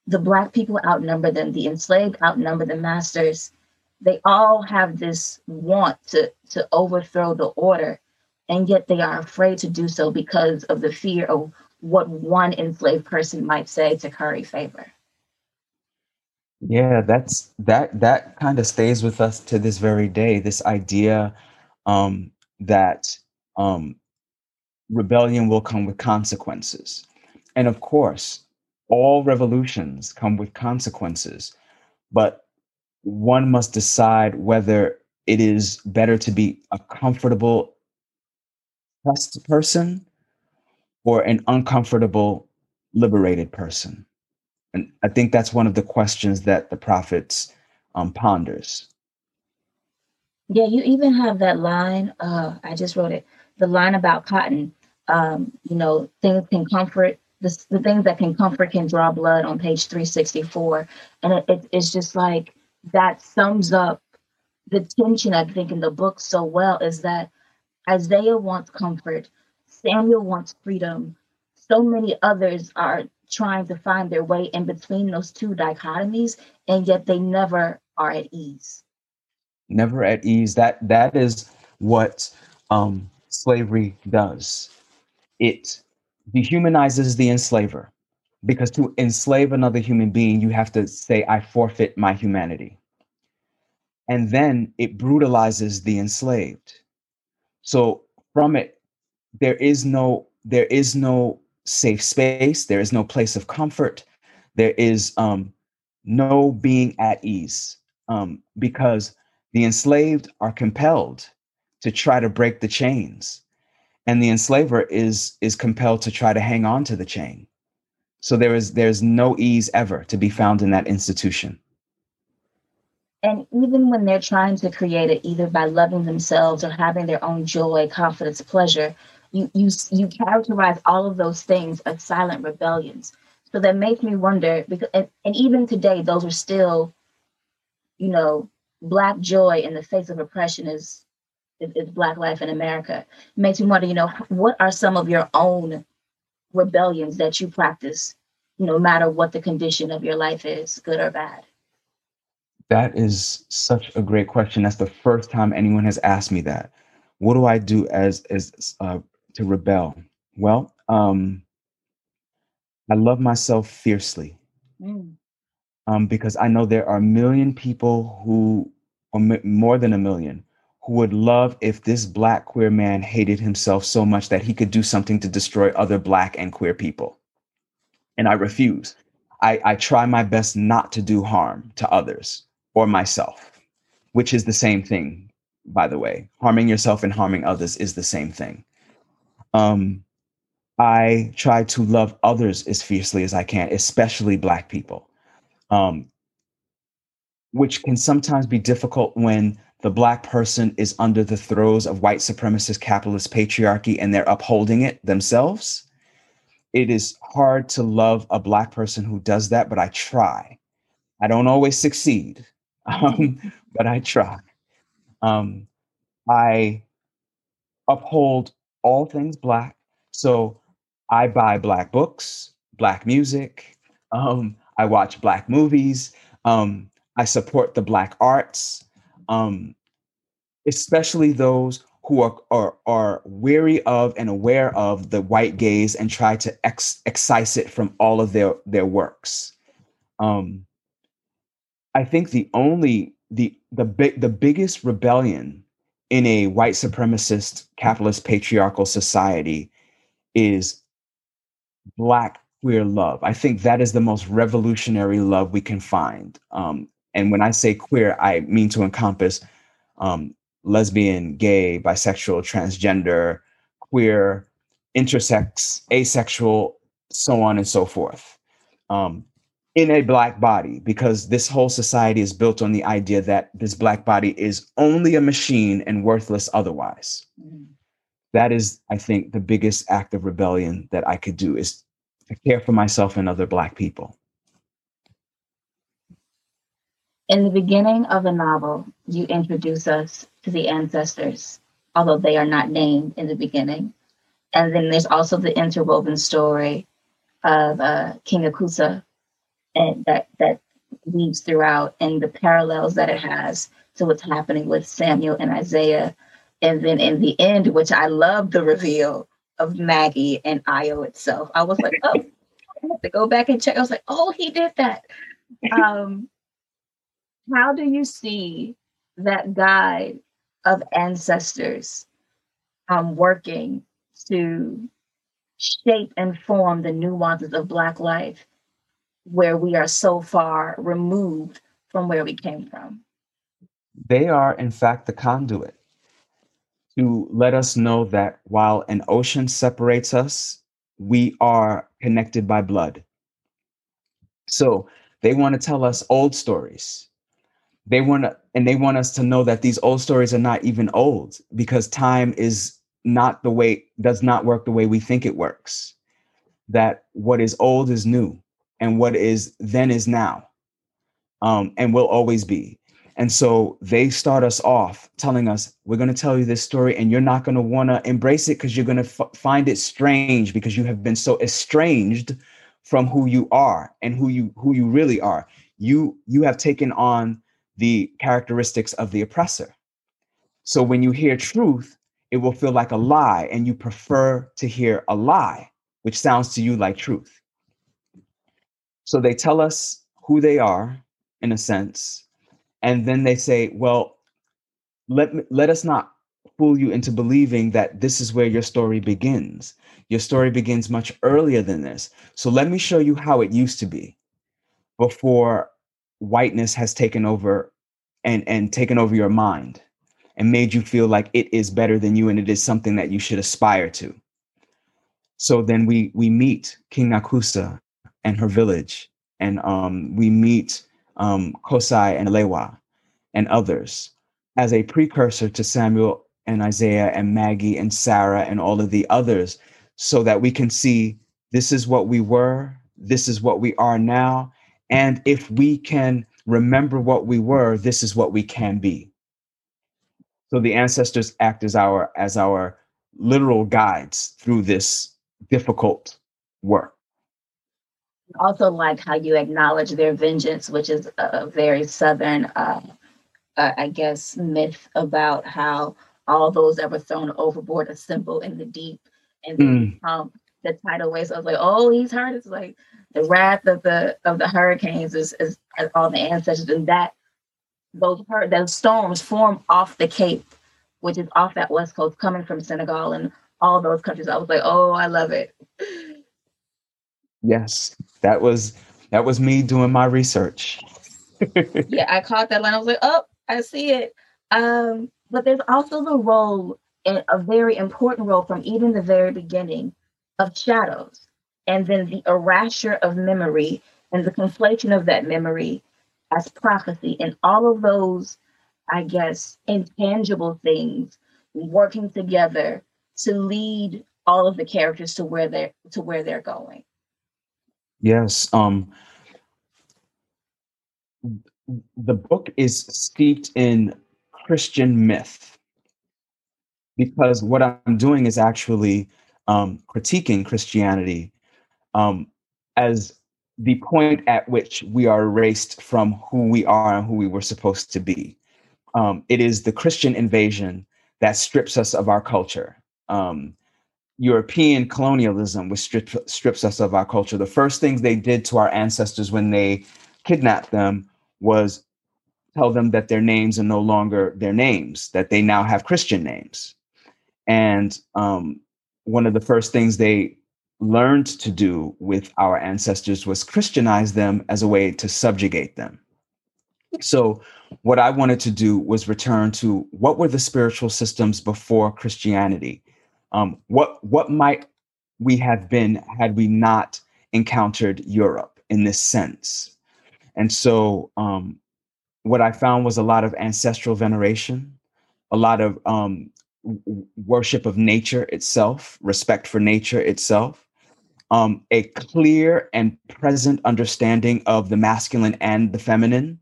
the black people outnumber them, the enslaved outnumber the masters. They all have this want to to overthrow the order, and yet they are afraid to do so because of the fear of what one enslaved person might say to curry favor. Yeah, that's that that kind of stays with us to this very day. This idea um, that um, rebellion will come with consequences, and of course, all revolutions come with consequences, but one must decide whether it is better to be a comfortable trust person or an uncomfortable liberated person. And i think that's one of the questions that the prophets um, ponders. Yeah you even have that line uh, i just wrote it the line about cotton. Um, you know things can comfort the, the things that can comfort can draw blood on page 364 and it, it, it's just like that sums up the tension i think in the book so well is that isaiah wants comfort samuel wants freedom. So many others are trying to find their way in between those two dichotomies and yet they never are at ease. Never at ease. That that is what um, slavery does. It dehumanizes the enslaver. Because to enslave another human being, you have to say, I forfeit my humanity. And then it brutalizes the enslaved. So from it, there is no there is no safe space, there is no place of comfort, there is um, no being at ease. Um, because the enslaved are compelled to try to break the chains and the enslaver is is compelled to try to hang on to the chain. So there is there's no ease ever to be found in that institution. And even when they're trying to create it either by loving themselves or having their own joy confidence pleasure you you you characterize all of those things as silent rebellions. So that makes me wonder because and, and even today those are still you know black joy in the face of oppression is is, Black life in America. It makes me wonder, you know, what are some of your own rebellions that you practice, no matter what the condition of your life is, good or bad? That is such a great question. That's the first time anyone has asked me that. What do I do as as uh, to rebel? Well, um, I love myself fiercely. Mm. Um, because I know there are a million people who, or m- more than a million, who would love if this black queer man hated himself so much that he could do something to destroy other black and queer people. And I refuse. I, I try my best not to do harm to others or myself, which is the same thing, by the way. Harming yourself and harming others is the same thing. Um, I try to love others as fiercely as I can, especially Black people, um, which can sometimes be difficult when the black person is under the throes of white supremacist capitalist patriarchy and they're upholding it themselves. It is hard to love a black person who does that, but I try. I don't always succeed, um, but I try. Um, I uphold all things black. So I buy black books, black music. Um, I watch black movies. Um, I support the black arts um, especially those who are, are are weary of and aware of the white gaze and try to ex- excise it from all of their their works. Um, I think the only the the big the biggest rebellion in a white supremacist capitalist patriarchal society is black queer love. I think that is the most revolutionary love we can find. Um, and when I say queer, I mean to encompass um, lesbian, gay, bisexual, transgender, queer, intersex, asexual, so on and so forth. Um, in a black body, because this whole society is built on the idea that this black body is only a machine and worthless otherwise. Mm. That is, I think, the biggest act of rebellion that I could do is to care for myself and other black people. In the beginning of the novel, you introduce us to the ancestors, although they are not named in the beginning. And then there's also the interwoven story of uh, King Akusa, and that that weaves throughout, and the parallels that it has to what's happening with Samuel and Isaiah. And then in the end, which I love the reveal of Maggie and Io itself. I was like, oh, I have to go back and check. I was like, oh, he did that. Um, how do you see that guide of ancestors um, working to shape and form the nuances of Black life where we are so far removed from where we came from? They are, in fact, the conduit to let us know that while an ocean separates us, we are connected by blood. So they want to tell us old stories they want and they want us to know that these old stories are not even old because time is not the way does not work the way we think it works. That what is old is new and what is then is now um, and will always be. And so they start us off telling us we're going to tell you this story and you're not going to want to embrace it because you're going to f- find it strange because you have been so estranged from who you are and who you who you really are. You you have taken on the characteristics of the oppressor. So when you hear truth, it will feel like a lie, and you prefer to hear a lie, which sounds to you like truth. So they tell us who they are, in a sense, and then they say, well, let, me, let us not fool you into believing that this is where your story begins. Your story begins much earlier than this. So let me show you how it used to be before whiteness has taken over and and taken over your mind and made you feel like it is better than you and it is something that you should aspire to. So then we we meet king nakusa and her village and um, we meet um, Kosi and lewa and others as a precursor to samuel and isaiah and maggie and sarah and all of the others so that we can see this is what we were this is what we are now and if we can remember what we were, this is what we can be. So the ancestors act as our as our literal guides through this difficult work. Also, like how you acknowledge their vengeance, which is a very southern, uh, uh, I guess, myth about how all those that were thrown overboard assemble in the deep, and mm. um, the tidal waves. I was like, oh, he's hurt. It's like the wrath of the of the hurricanes is, is, is all the ancestors, and that those those storms form off the Cape, which is off that west coast, coming from Senegal and all those countries. I was like, oh, I love it. Yes, that was that was me doing my research. yeah, I caught that line. I was like, oh, I see it. Um, but there's also the role, and a very important role from even the very beginning of shadows and then the erasure of memory and the conflation of that memory as prophecy and all of those i guess intangible things working together to lead all of the characters to where they're to where they're going. Yes um the book is steeped in christian myth because what i'm doing is actually um, critiquing christianity um, as the point at which we are erased from who we are and who we were supposed to be. Um, it is the Christian invasion that strips us of our culture. Um, European colonialism, which strip, strips us of our culture. The first things they did to our ancestors when they kidnapped them was tell them that their names are no longer their names, that they now have Christian names. And um, one of the first things they learned to do with our ancestors was Christianize them as a way to subjugate them. So, what I wanted to do was return to what were the spiritual systems before Christianity? Um, what what might we have been had we not encountered Europe in this sense? And so, um, what I found was a lot of ancestral veneration, a lot of um, worship of nature itself, respect for nature itself, um, a clear and present understanding of the masculine and the feminine.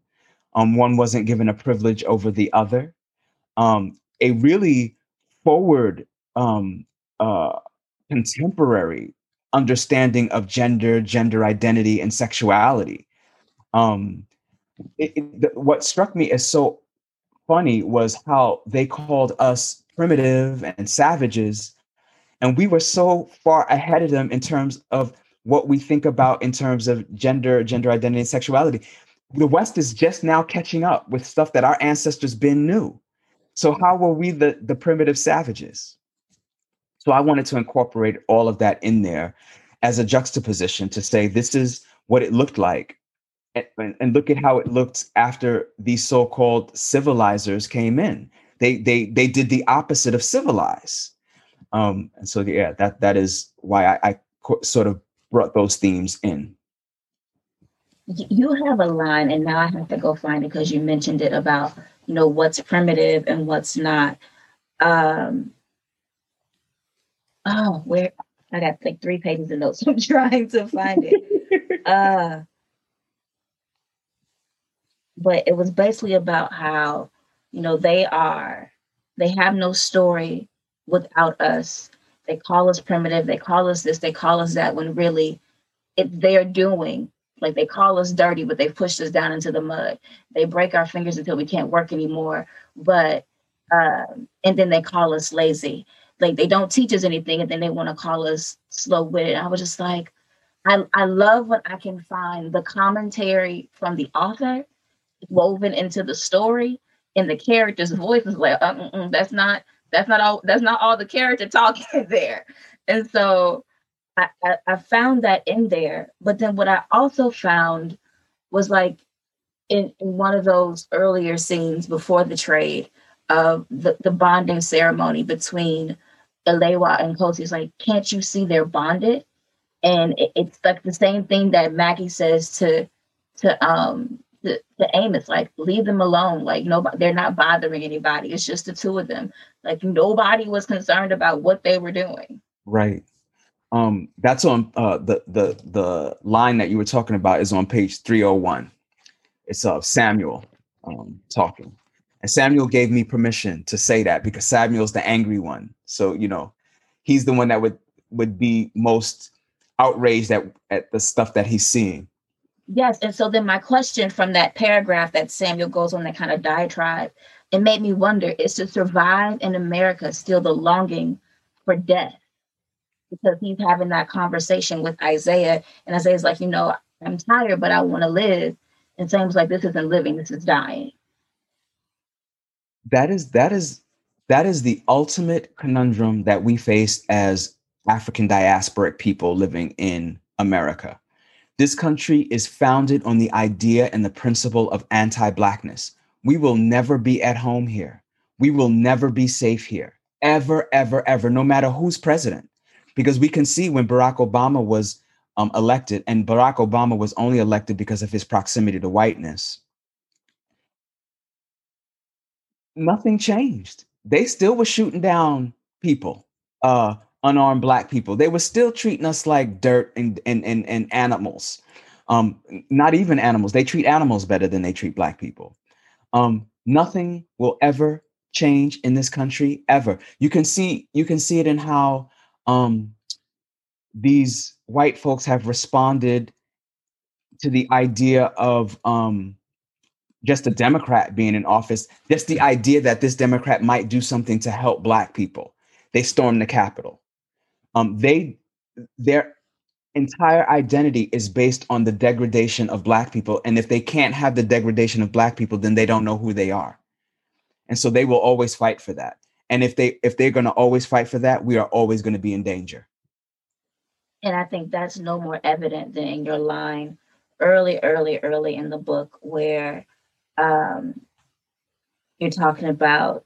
Um, one wasn't given a privilege over the other. Um, a really forward, um, uh, contemporary understanding of gender, gender identity, and sexuality. Um, it, it, what struck me as so funny was how they called us primitive and savages and we were so far ahead of them in terms of what we think about in terms of gender, gender identity, and sexuality. The West is just now catching up with stuff that our ancestors been knew. So how were we the, the primitive savages? So I wanted to incorporate all of that in there as a juxtaposition to say this is what it looked like. And, and look at how it looked after these so-called civilizers came in. They they they did the opposite of civilize um, and so yeah, that that is why I, I co- sort of brought those themes in. You have a line, and now I have to go find it because you mentioned it about you know what's primitive and what's not. Um, oh, where I got like three pages of notes. I'm trying to find it. uh, but it was basically about how you know they are they have no story without us. They call us primitive, they call us this, they call us that, when really they're doing. Like they call us dirty, but they pushed us down into the mud. They break our fingers until we can't work anymore. But um, and then they call us lazy. Like they don't teach us anything, and then they want to call us slow witted. I was just like, I I love when I can find the commentary from the author woven into the story, and the character's voice is like, uh, that's not that's not all that's not all the character talking there and so I, I, I found that in there but then what i also found was like in, in one of those earlier scenes before the trade of the, the bonding ceremony between Elewa and Kosi. It's like, can't you see they're bonded? And it, it's like the same thing that Maggie says to to um to, to Amos, like leave them alone. Like nobody, they're not bothering anybody. It's just the two of them. Like nobody was concerned about what they were doing. Right. Um, that's on uh, the the the line that you were talking about is on page 301. It's of uh, Samuel um, talking. And Samuel gave me permission to say that because Samuel's the angry one. So, you know, he's the one that would would be most outraged at, at the stuff that he's seeing. Yes. And so then my question from that paragraph that Samuel goes on that kind of diatribe, it made me wonder is to survive in America still the longing for death? Because he's having that conversation with Isaiah, and Isaiah's like, you know, I'm tired, but I want to live. And Samuel's like, this isn't living, this is dying. That is that is that is the ultimate conundrum that we face as African diasporic people living in America this country is founded on the idea and the principle of anti Blackness. We will never be at home here. We will never be safe here, ever, ever, ever, no matter who's president. Because we can see when Barack Obama was um, elected, and Barack Obama was only elected because of his proximity to whiteness, nothing changed. They still were shooting down people. Uh, unarmed black people. They were still treating us like dirt and and and, and animals. Um, not even animals. They treat animals better than they treat black people. Um, nothing will ever change in this country ever. You can see you can see it in how um, these white folks have responded to the idea of um, just a Democrat being in office, just the idea that this Democrat might do something to help Black people. They stormed the Capitol um, they their entire identity is based on the degradation of black people and if they can't have the degradation of black people then they don't know who they are. And so they will always fight for that. And if they if they're going to always fight for that we are always going to be in danger. And i think that's no more evident than in your line early early early in the book where um you're talking about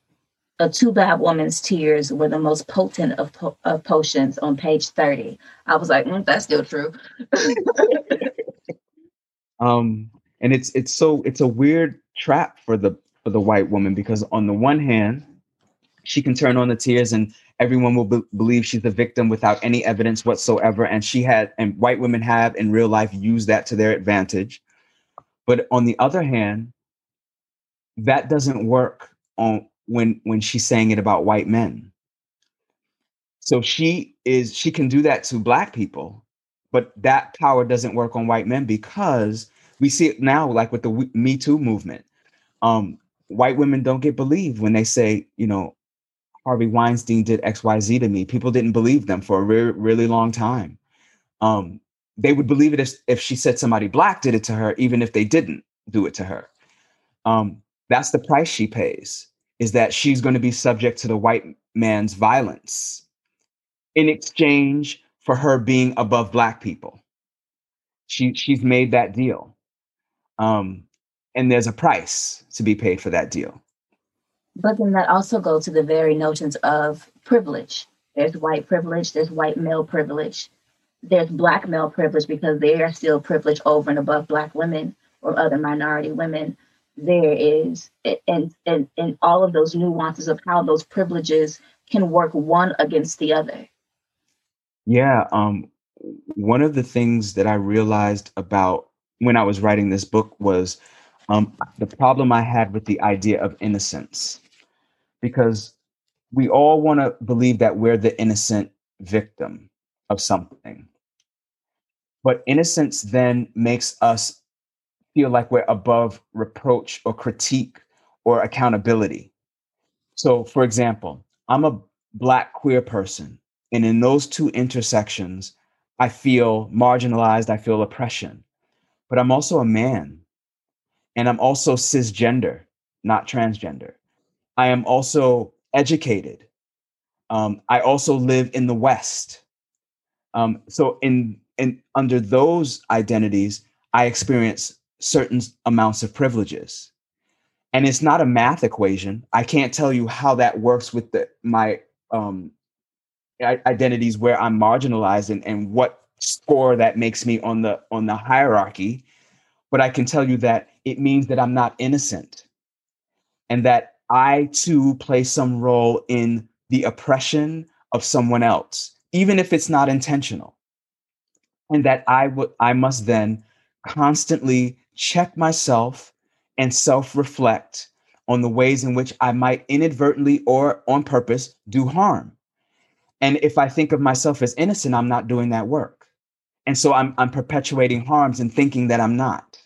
a Tubab woman's tears were the most potent of, po- of potions on page 30 i was like mm, that's still true. Um and it's it's so it's a weird trap for the for the white woman because on the one hand she can turn on the tears and everyone will be- believe she's the victim without any evidence whatsoever and she had and white women have in real life used that to their advantage. But on the other hand that doesn't work on when when she's saying it about white men. So she is she can do that to black people but that power doesn't work on white men because we see it now like with the me too movement. Um white women don't get believed when they say you know harvey weinstein did xyz to me. People didn't believe them for a really really long time. Um they would believe it if, if she said somebody black did it to her even if they didn't do it to her. Um that's the price she pays is that she's going to be subject to the white man's violence in exchange for her being above black people. She she's made that deal. Um, and there's a price to be paid for that deal. But then that also goes to the very notions of privilege. There's white privilege, there's white male privilege, there's black male privilege because they are still privileged over and above black women or other minority women there is and and and all of those nuances of how those privileges can work one against the other. Yeah um one of the things that i realized about when i was writing this book was um the problem i had with the idea of innocence. Because we all want to believe that we're the innocent victim of something. But innocence then makes us feel like we're above reproach or critique or accountability. So, for example, I'm a Black queer person, and in those two intersections, I feel marginalized, I feel oppression. But I'm also a man, and I'm also cisgender, not transgender. I am also educated. Um, I also live in the West. Um, so, in, in under those identities, I experience certain amounts of privileges. And it's not a math equation. I can't tell you how that works with the, my um, identities where I'm marginalized and, and what score that makes me on the on the hierarchy. But I can tell you that it means that I'm not innocent and that I too play some role in the oppression of someone else, even if it's not intentional. And that I would I must then constantly check myself and self reflect on the ways in which I might inadvertently or on purpose do harm. And if I think of myself as innocent, I'm not doing that work. And so I'm, I'm perpetuating harms and thinking that I'm not.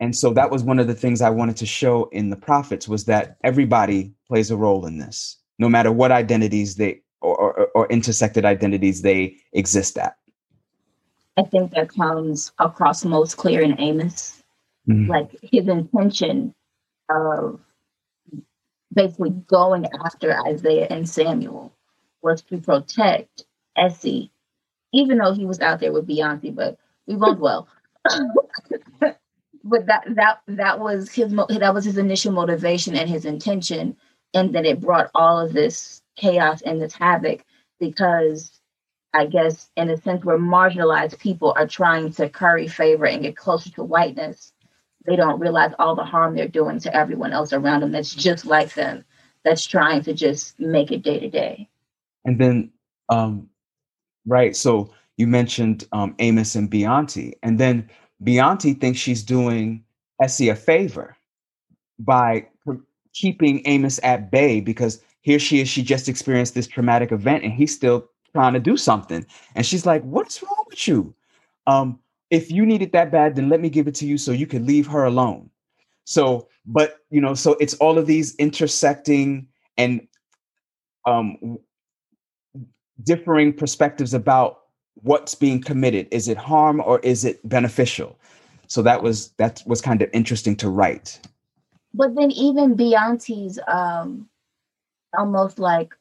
And so that was one of the things I wanted to show in the prophets was that everybody plays a role in this, no matter what identities they or, or, or intersected identities they exist at. I think that comes across most clear in Amos. Mm-hmm. Like his intention of basically going after Isaiah and Samuel was to protect Essie, even though he was out there with Beyonce, but we won't dwell. but that that that was his that was his initial motivation and his intention, and then it brought all of this chaos and this havoc because I guess, in a sense, where marginalized people are trying to curry favor and get closer to whiteness, they don't realize all the harm they're doing to everyone else around them that's just like them, that's trying to just make it day to day. And then, um, right, so you mentioned um, Amos and Beyonce, and then Beyonce thinks she's doing Essie a favor by keeping Amos at bay because here she is, she just experienced this traumatic event and he's still trying to do something. And she's like, What's wrong with you? Um, if you need it that bad, then let me give it to you so you can leave her alone. So, but you know, so it's all of these intersecting and um differing perspectives about what's being committed. Is it harm or is it beneficial? So that was that was kind of interesting to write. But then even Beyonce's um almost like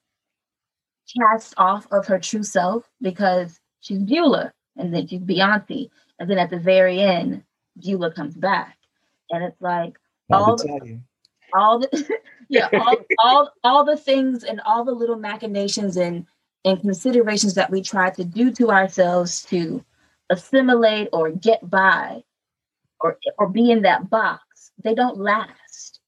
cast off of her true self because she's Beulah and then she's Beyonce. And then at the very end, Beulah comes back. And it's like all the, all the yeah, all, all all the things and all the little machinations and and considerations that we try to do to ourselves to assimilate or get by or or be in that box, they don't last.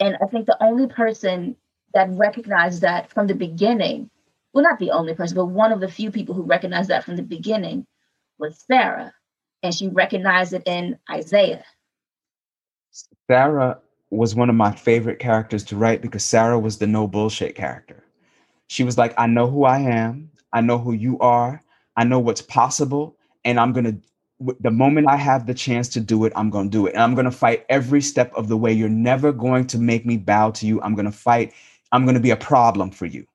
And I think the only person that recognized that from the beginning, well, not the only person, but one of the few people who recognized that from the beginning was Sarah. And she recognized it in Isaiah. Sarah was one of my favorite characters to write because Sarah was the no bullshit character. She was like, I know who I am, I know who you are, I know what's possible, and I'm going to the moment I have the chance to do it, I'm going to do it. And I'm going to fight every step of the way. You're never going to make me bow to you. I'm going to fight. I'm going to be a problem for you.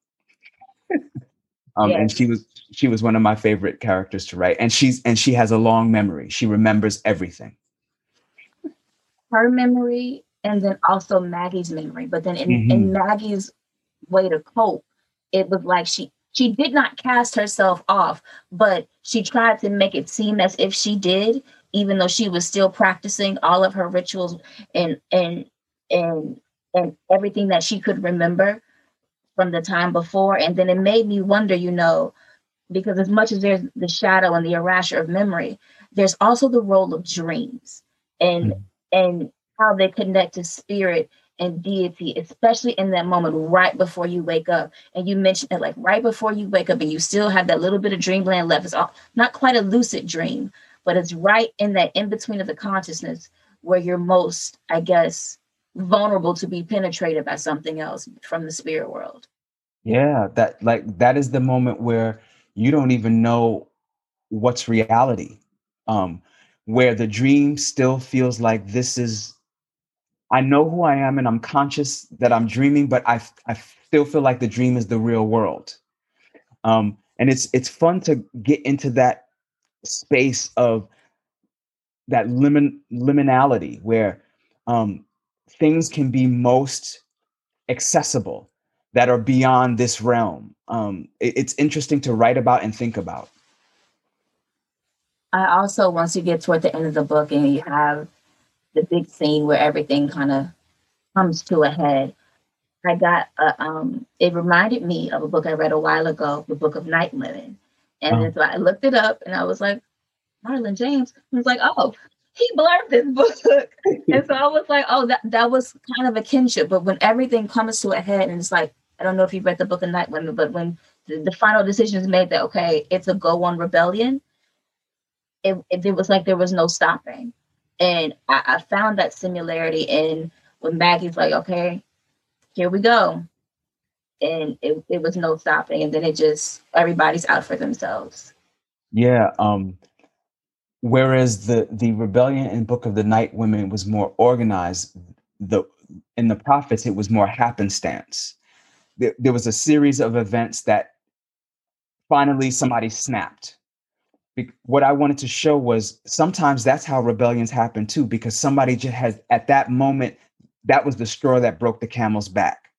Um, yes. And she was she was one of my favorite characters to write. And she's and she has a long memory. She remembers everything. Her memory and then also Maggie's memory. But then in, mm-hmm. in Maggie's way to cope, it was like she she did not cast herself off, but she tried to make it seem as if she did, even though she was still practicing all of her rituals and and and and everything that she could remember from the time before. And then it made me wonder, you know, because as much as there's the shadow and the erasure of memory, there's also the role of dreams and mm-hmm. and how they connect to spirit and deity, especially in that moment right before you wake up. And you mentioned it like right before you wake up and you still have that little bit of dreamland left. It's all, not quite a lucid dream, but it's right in that in between of the consciousness where you're most, I guess, vulnerable to be penetrated by something else from the spirit world. Yeah, that like that is the moment where you don't even know what's reality. Um, where the dream still feels like this is I know who I am and I'm conscious that I'm dreaming, but I, I still feel like the dream is the real world. Um, and it's it's fun to get into that space of that limin, liminality where um, things can be most accessible that are beyond this realm. Um, it, it's interesting to write about and think about. I also, once you get toward the end of the book and you have the big scene where everything kind of comes to a head. I got a, um, it reminded me of a book I read a while ago, the Book of Night Women. And oh. so I looked it up and I was like, Marlon James. I was like, oh, he blurred this book. and so I was like, oh, that, that was kind of a kinship. But when everything comes to a head and it's like, I don't know if you read the Book of Night Women, but when the, the final decision is made that, okay, it's a go on rebellion, it, it, it was like there was no stopping. And I, I found that similarity in when Maggie's like, okay, here we go. And it, it was no stopping. And then it just, everybody's out for themselves. Yeah. Um, whereas the, the rebellion in Book of the Night Women was more organized, the, in the prophets, it was more happenstance. There, there was a series of events that finally somebody snapped what I wanted to show was sometimes that's how rebellions happen too, because somebody just has at that moment, that was the straw that broke the camel's back.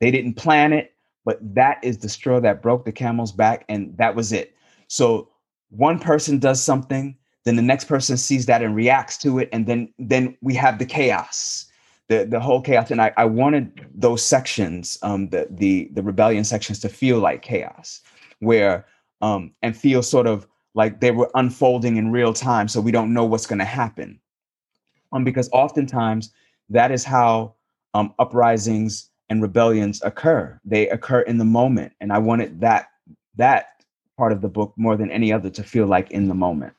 They didn't plan it, but that is the straw that broke the camel's back, and that was it. So one person does something, then the next person sees that and reacts to it, and then then we have the chaos, the the whole chaos. And I, I wanted those sections, um, the the the rebellion sections, to feel like chaos, where um, and feel sort of like they were unfolding in real time so we don't know what's going to happen. Um, because oftentimes that is how um, uprisings and rebellions occur. They occur in the moment and i wanted that that part of the book more than any other to feel like in the moment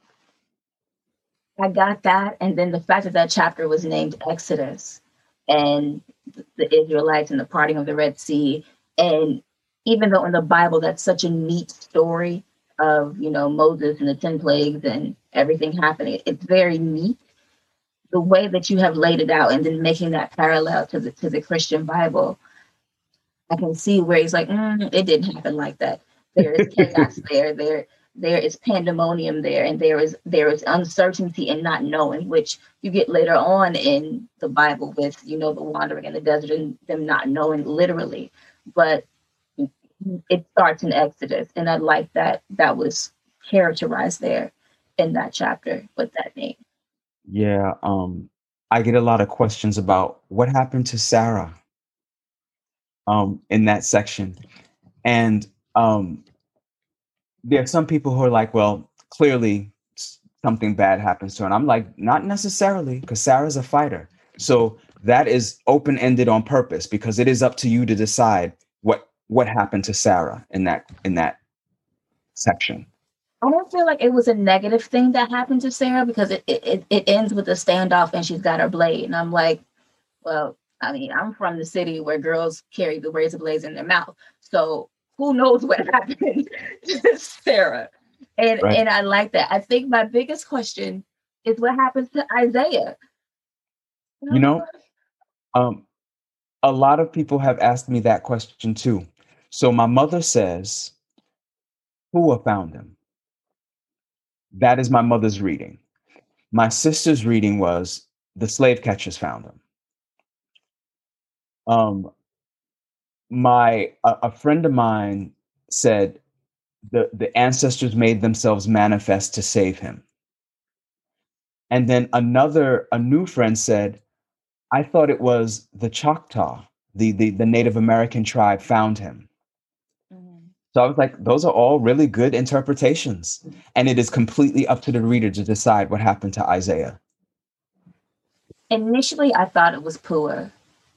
i got that and then the fact that that chapter was named exodus and the israelites and the parting of the red sea and even though in the bible that's such a neat story of you know Moses and the ten plagues and everything happening. It's very neat the way that you have laid it out, and then making that parallel to the to the Christian Bible. I can see where he's like, mm, it didn't happen like that. There is chaos there. There there is pandemonium there and there is there is uncertainty and not knowing which you get later on in the bible with you know the wandering in the desert and them not knowing literally. But it starts in exodus and i like that that was characterized there in that chapter with that name. Yeah um i get a lot of questions about what happened to sarah um in that section. And um there are some people who are like, well, clearly something bad happens to her. And I'm like, not necessarily, because Sarah's a fighter. So that is open ended on purpose because it is up to you to decide what what happened to Sarah in that in that section. I don't feel like it was a negative thing that happened to Sarah because it it, it ends with a standoff and she's got her blade. And I'm like, well, I mean, I'm from the city where girls carry the razor blades in their mouth. So who knows what happened to Sarah? And right. and I like that. I think my biggest question is what happens to Isaiah. You know, um, a lot of people have asked me that question too. So my mother says, "Who found him?" That is my mother's reading. My sister's reading was the slave catchers found him. Um, my a, a friend of mine said the the ancestors made themselves manifest to save him. And then another a new friend said i thought it was the choctaw the the, the native american tribe found him. Mm-hmm. so i was like those are all really good interpretations. And it is completely up to the reader to decide what happened to isaiah. Initially i thought it was Puah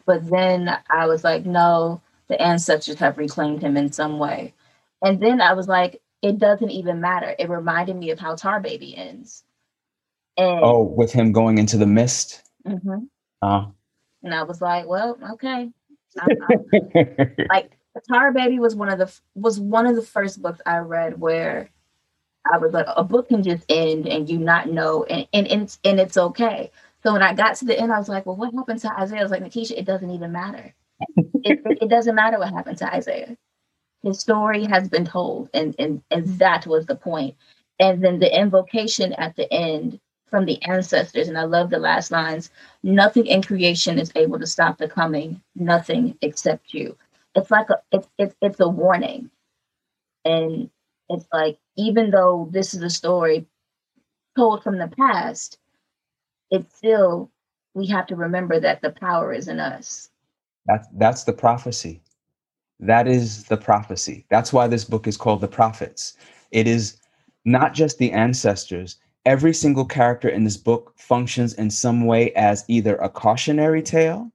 but then i was like no the ancestors have reclaimed him in some way. And then I was like, it doesn't even matter. It reminded me of how Tar Baby ends. And, oh, with him going into the mist. Mm-hmm. Uh. And I was like, well, okay. I, I, like Tar Baby was one of the was one of the first books I read where I was like, a book can just end and you not know, and and and, and it's okay. So when I got to the end, I was like, well, what happened to Isaiah? I was like, Nikesha, it doesn't even matter it, it, doesn't matter what happened to Isaiah. His story has been told, and, and, and that was the point. And then the invocation at the end from the ancestors, and I love the last lines nothing in creation is able to stop the coming, nothing except you. It's like a it's it's it's a warning. And it's like, even though this is a story told from the past, it's still we have to remember that the power is in us that's that's the prophecy. That is the prophecy. That's why this book is called The Prophets. It is not just the ancestors. Every single character in this book functions in some way as either a cautionary tale.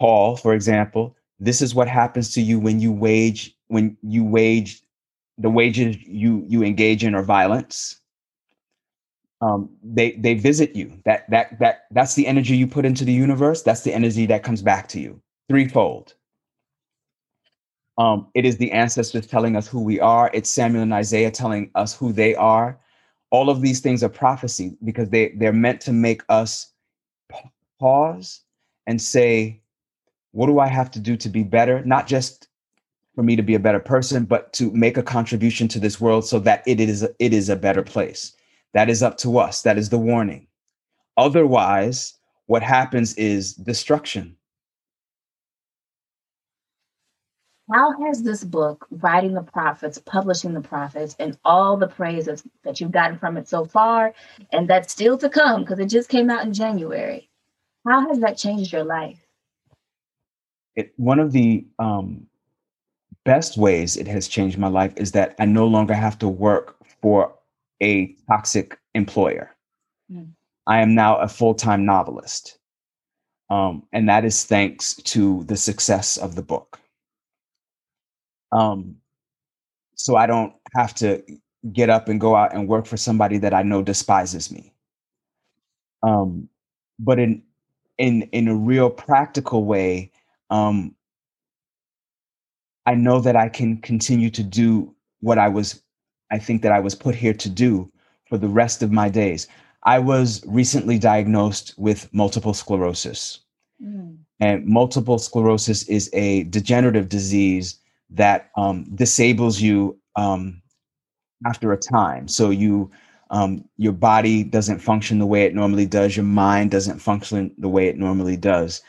Paul, for example, this is what happens to you when you wage when you wage the wages you you engage in are violence um, they they visit you. That that that that's the energy you put into the universe. That's the energy that comes back to you threefold. Um, it is the ancestors telling us who we are. It's Samuel and Isaiah telling us who they are. All of these things are prophecy because they they're meant to make us pause and say, "What do I have to do to be better?" Not just for me to be a better person, but to make a contribution to this world so that it is it is a better place. That is up to us. That is the warning. Otherwise, what happens is destruction. How has this book, Writing the Prophets, Publishing the Prophets, and all the praises that you've gotten from it so far, and that's still to come because it just came out in January, how has that changed your life? It, one of the um, best ways it has changed my life is that I no longer have to work for a toxic employer. Mm. I am now a full time novelist. Um, and that is thanks to the success of the book. Um, so I don't have to get up and go out and work for somebody that I know despises me. Um, but in in in a real practical way, um, I know that I can continue to do what I was I think that I was put here to do for the rest of my days. I was recently diagnosed with multiple sclerosis. Mm. And multiple sclerosis is a degenerative disease that um, disables you um, after a time. So you um, your body doesn't function the way it normally does. Your mind doesn't function the way it normally does,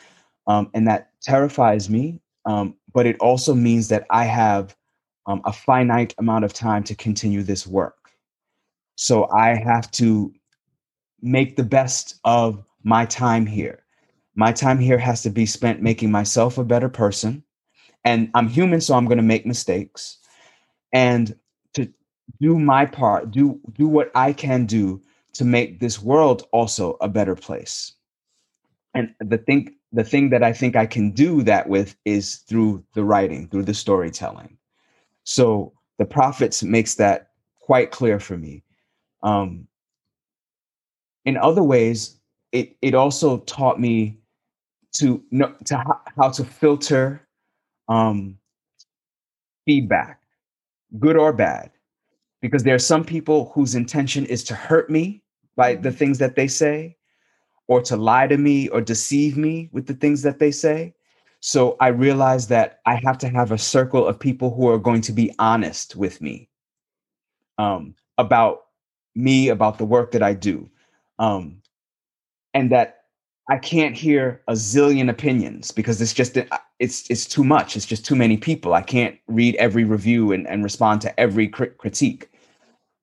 um, and that terrifies me. Um, but it also means that I have um, a finite amount of time to continue this work. So I have to make the best of my time here. My time here has to be spent making myself a better person. And I'm human, so I'm going to make mistakes. And to do my part, do do what I can do to make this world also a better place. And the thing the thing that I think I can do that with is through the writing, through the storytelling. So the prophets makes that quite clear for me. Um, in other ways, it it also taught me to know to how, how to filter um, feedback, good or bad, because there are some people whose intention is to hurt me by the mm-hmm. things that they say, or to lie to me or deceive me with the things that they say. So I realized that I have to have a circle of people who are going to be honest with me um, about me, about the work that I do um, and that I can't hear a zillion opinions because it's just uh, it's it's too much. It's just too many people. I can't read every review and, and respond to every crit- critique.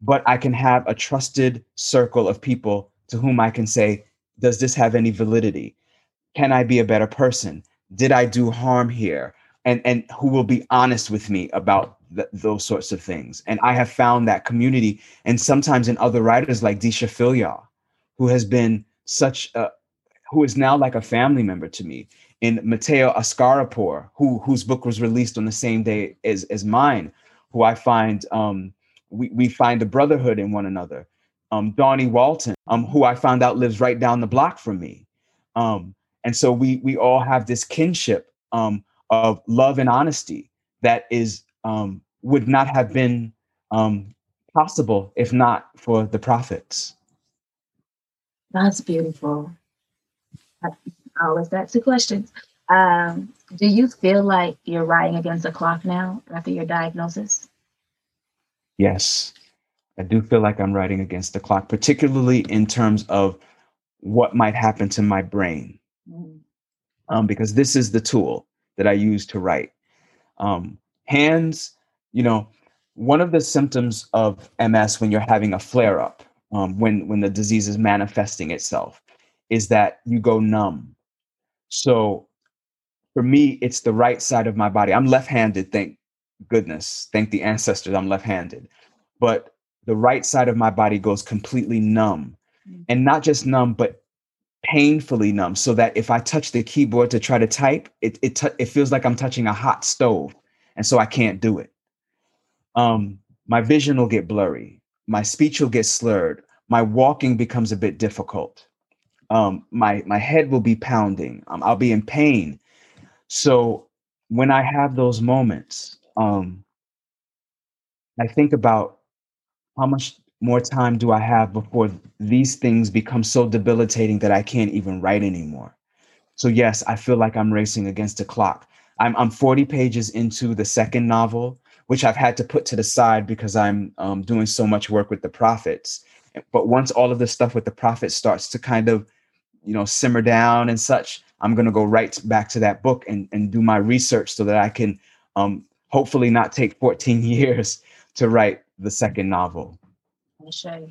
But I can have a trusted circle of people to whom I can say, does this have any validity? Can I be a better person? Did I do harm here? And and who will be honest with me about th- those sorts of things? And I have found that community, and sometimes in other writers like Deesha Philyaw, who has been such a who is now like a family member to me in Mateo Askaripour, who whose book was released on the same day as, as mine, who I find um, we, we find a brotherhood in one another. Um, Dawnie Walton, um, who I found out lives right down the block from me. Um, and so we we all have this kinship um, of love and honesty that is um, would not have been um, possible if not for the prophets. That's beautiful. I always ask the questions. Um, do you feel like you're riding against the clock now after your diagnosis? Yes, I do feel like I'm riding against the clock, particularly in terms of what might happen to my brain. Mm. Um, because this is the tool that I use to write. Um, hands, you know, one of the symptoms of MS when you're having a flare up um, when when the disease is manifesting itself is that you go numb so for me it's the right side of my body. I'm left-handed thank goodness. Thank the ancestors i'm left-handed. But the right side of my body goes completely numb. Mm. and not just numb but painfully numb so that if i touch the keyboard to try to type it it, t- it feels like i'm touching a hot stove and so i can't do it. Um my vision will get blurry. My speech will get slurred. My walking becomes a bit difficult um, my my head will be pounding. Um, i'll be in pain. So when i have those moments um, i think about how much more time do i have before these things become so debilitating that i can't even write anymore. So yes i feel like i'm racing against a clock. I'm, I'm 40 pages into the second novel which I've had to put to the side because I'm um, doing so much work with the prophets. But once all of this stuff with the prophets starts to kind of, you know, simmer down and such, I'm going to go right back to that book and, and do my research so that I can um, hopefully not take 14 years to write the second novel. Sure.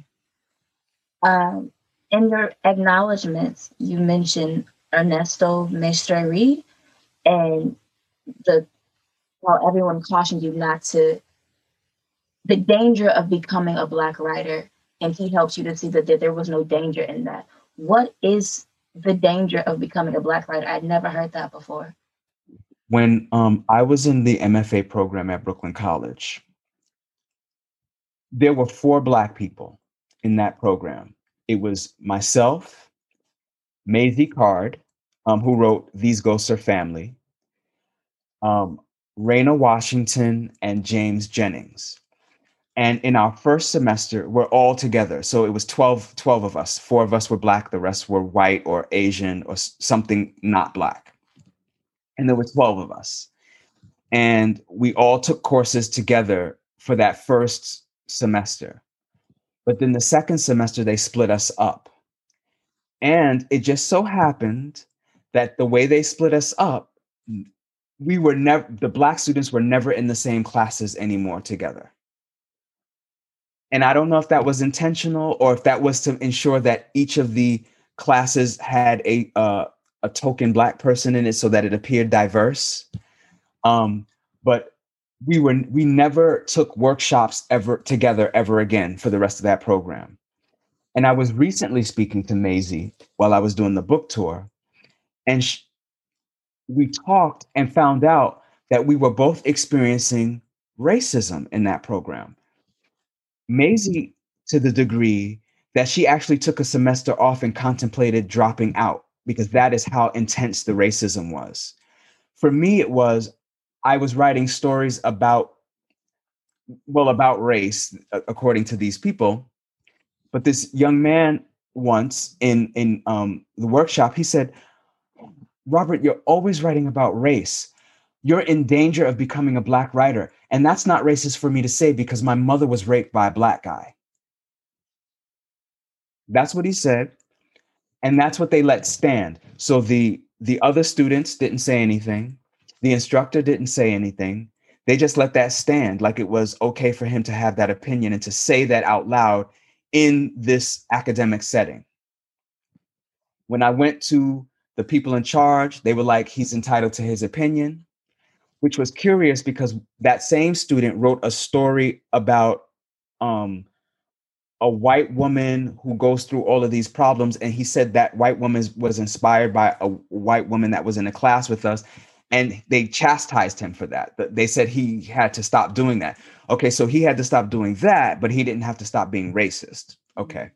Um, in your acknowledgments, you mentioned Ernesto Mestre Reed and the well, everyone cautioned you not to the danger of becoming a black writer and he helps you to see that there was no danger in that what is the danger of becoming a black writer? I'd never heard that before. When um, i was in the mfa program at brooklyn college there were four black people in that program. It was myself Maisy Card, um, who wrote these ghosts are family um, Raina Washington, and James Jennings. And in our first semester, we're all together. So it was 12, 12 of us. Four of us were black, the rest were white or Asian or something not black. And there were 12 of us. And we all took courses together for that first semester. But then the second semester, they split us up. And it just so happened that the way they split us up, we were never, the Black students were never in the same classes anymore together. And I don't know if that was intentional or if that was to ensure that each of the classes had a uh, a token black person in it so that it appeared diverse. Um, but we were we never took workshops ever together ever again for the rest of that program. And I was recently speaking to Maisy while I was doing the book tour, and we talked and found out that we were both experiencing racism in that program. Maisy, to the degree that she actually took a semester off and contemplated dropping out because that is how intense the racism was. For me, it was I was writing stories about, well, about race, according to these people. But this young man once in in um, the workshop, he said, "Robert, you're always writing about race. You're in danger of becoming a black writer, and that's not racist for me to say because my mother was raped by a black guy." That's what he said. And that's what they let stand. So the the other students didn't say anything. The instructor didn't say anything. They just let that stand like it was okay for him to have that opinion and to say that out loud in this academic setting. When i went to the people in charge they were like he's entitled to his opinion which was curious because that same student wrote a story about um, a white woman who goes through all of these problems and he said that white woman was inspired by a white woman that was in a class with us and they chastised him for that. They said he had to stop doing that. Okay so he had to stop doing that but he didn't have to stop being racist. Okay.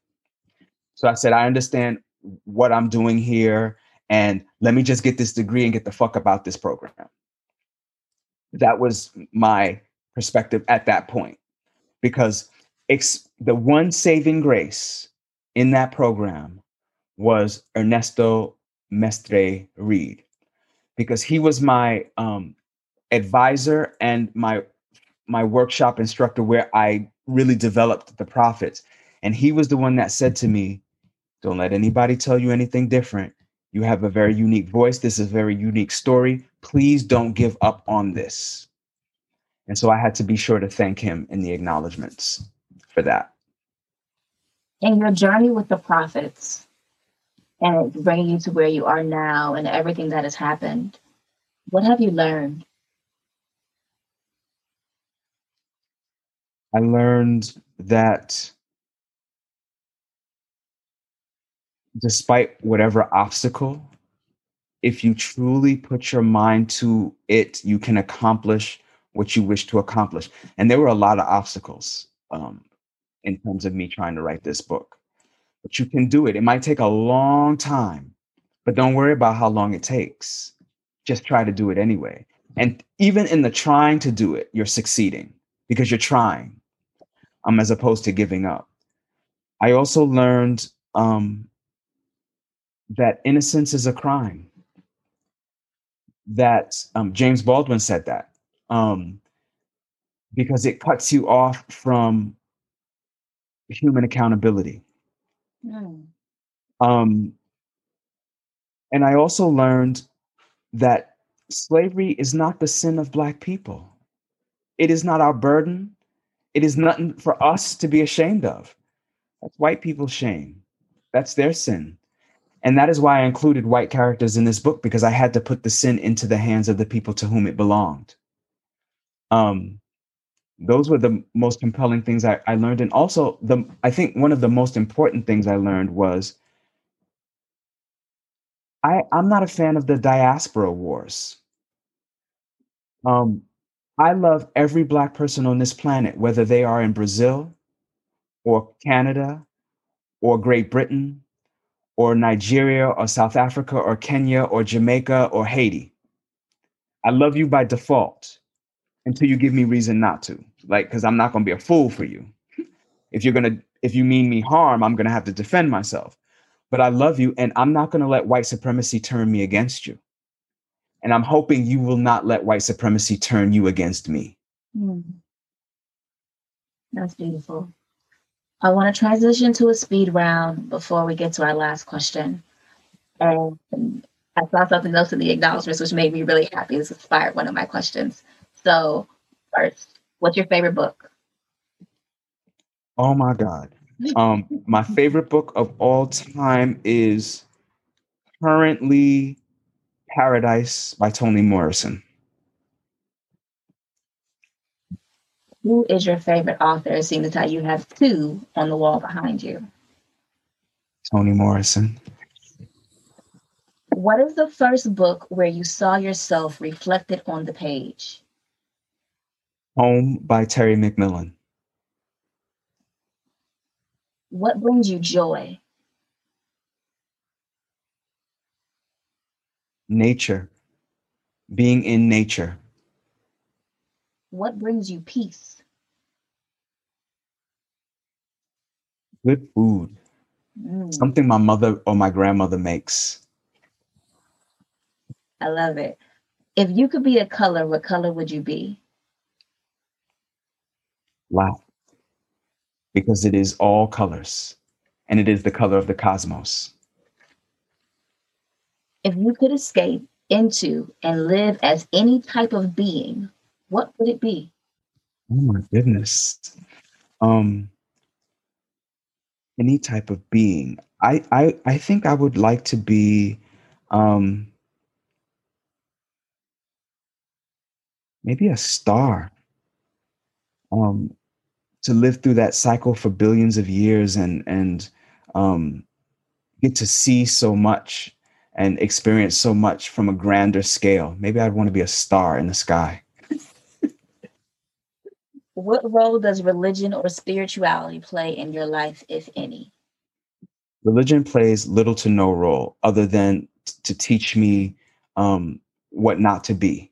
So i said i understand what i'm doing here and let me just get this degree and get the fuck about this program that was my perspective at that point because ex- the one saving grace in that program was Ernesto Mestre Reed, because he was my um, advisor and my my workshop instructor where I really developed the prophets. And he was the one that said to me, Don't let anybody tell you anything different. You have a very unique voice. This is a very unique story. Please don't give up on this. And so I had to be sure to thank him in the acknowledgments for that. In your journey with the prophets and bringing you to where you are now and everything that has happened, what have you learned? I learned that despite whatever obstacle, if you truly put your mind to it, you can accomplish what you wish to accomplish. And there were a lot of obstacles. Um, in terms of me trying to write this book. But you can do it. It might take a long time, but don't worry about how long it takes. Just try to do it anyway. And even in the trying to do it, you're succeeding because you're trying, um, as opposed to giving up. I also learned um, that innocence is a crime. That um, James Baldwin said that um, because it cuts you off from human accountability. Mm. Um, and I also learned that slavery is not the sin of Black people. It is not our burden. It is nothing for us to be ashamed of. That's white people's shame. That's their sin. And that is why I included white characters in this book because I had to put the sin into the hands of the people to whom it belonged. Um, those were the most compelling things I, I learned. And also the I think one of the most important things I learned was I, I'm not a fan of the diaspora wars. Um, I love every black person on this planet, whether they are in Brazil or Canada or Great Britain or Nigeria or South Africa or Kenya or Jamaica or Haiti. I love you by default until you give me reason not to. Like, because I'm not going to be a fool for you. If you're going to, if you mean me harm, I'm going to have to defend myself. But I love you, and I'm not going to let white supremacy turn me against you. And I'm hoping you will not let white supremacy turn you against me. Mm. That's beautiful. I want to transition to a speed round before we get to our last question. And I saw something else in the acknowledgments, which made me really happy. This inspired one of my questions. So, first, what's your favorite book? Oh my God. Um, my favorite book of all time is currently Paradise by Toni Morrison. Who is your favorite author? Seeing as how you have two on the wall behind you. Toni Morrison. What is the first book where you saw yourself reflected on the page? Home by Terry McMillan. What brings you joy? Nature. Being in nature. What brings you peace? Good food. Mm, Something my mother or my grandmother makes. I love it. If you could be a color, what color would you be? Wow. Because it is all colors and it is the color of the cosmos. If you could escape into and live as any type of being, what would it be? Oh my goodness. Um any type of being. I I I think I would like to be um maybe a star. Um to live through that cycle for billions of years and and um get to see so much and experience so much from a grander scale. Maybe I'd want to be a star in the sky. What role does religion or spirituality play in your life, if any? religion plays little to no role other than t- to teach me um, what not to be.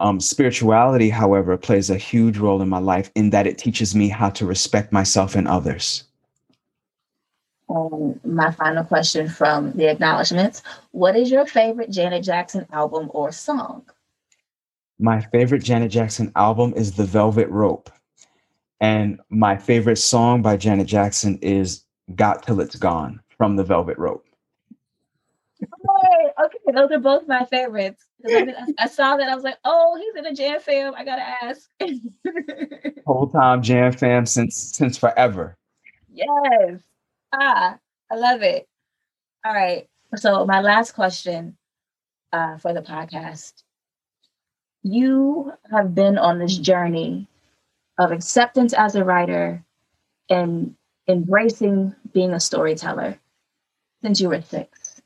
Um, spirituality, however, plays a huge role in my life in that it teaches me how to respect myself and others. And my final question from the acknowledgments What is your favorite Janet Jackson album or song? My favorite Janet Jackson album is The Velvet Rope. And my favorite song by Janet Jackson is Got Till It's Gone from The Velvet Rope. Okay, those are both my favorites. I, I- I saw that I was like, oh, he's in a jam fam. I gotta ask. Whole time jam fam since since forever. yes. Ah, I love it. All right. So my last question uh, for the podcast. You have been on this journey of acceptance as a writer and embracing being a storyteller since you were six.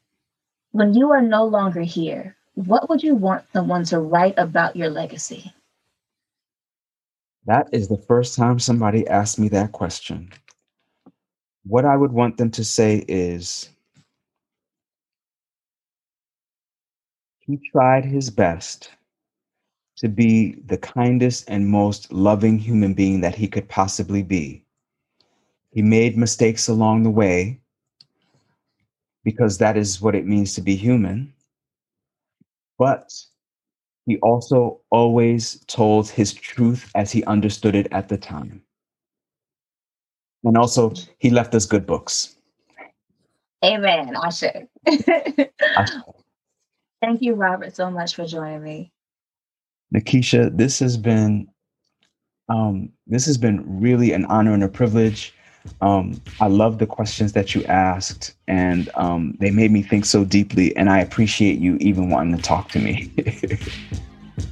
When you are no longer here, what would you want someone to write about your legacy? That is the first time somebody asked me that question. What I would want them to say is he tried his best to be the kindest and most loving human being that he could possibly be. He made mistakes along the way because that is what it means to be human. But he also always told his truth as he understood it at the time. And also, he left us good books. Amen. I should. Thank you, Robert, so much for joining me. Nikesha, this has been um, this has been really an honor and a privilege. Um, I love the questions that you asked, and um, they made me think so deeply. And I appreciate you even wanting to talk to me.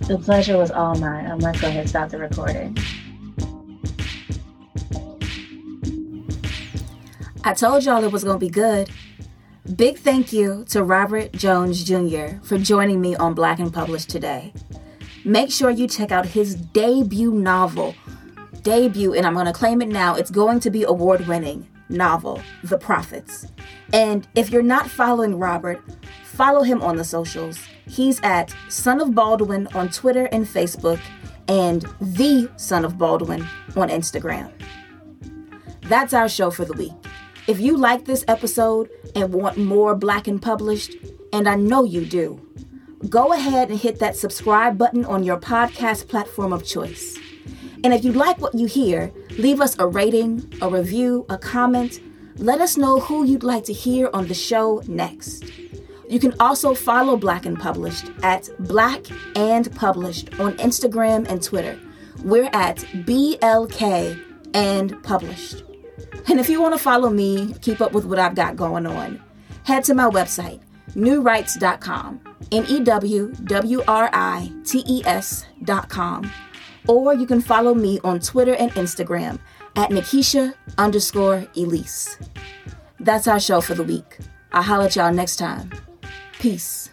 The pleasure was all mine. I'm going to go ahead and stop the recording. I told y'all it was going to be good. Big thank you to Robert Jones Jr. for joining me on Black and Published today. Make sure you check out his debut novel. Debut, and I'm going to claim it now, it's going to be award winning novel, The Prophets. And if you're not following Robert, follow him on the socials. He's at Son of Baldwin on Twitter and Facebook, and The Son of Baldwin on Instagram. That's our show for the week. If you like this episode and want more Black and Published, and I know you do, go ahead and hit that subscribe button on your podcast platform of choice. And if you like what you hear, leave us a rating, a review, a comment. Let us know who you'd like to hear on the show next. You can also follow Black and Published at Black and Published on Instagram and Twitter. We're at BLK and Published. And if you want to follow me, keep up with what I've got going on, head to my website, newwrites.com, N E W W R I T E com. Or you can follow me on Twitter and Instagram at Nikesha underscore Elise. That's our show for the week. I'll holler at y'all next time. Peace.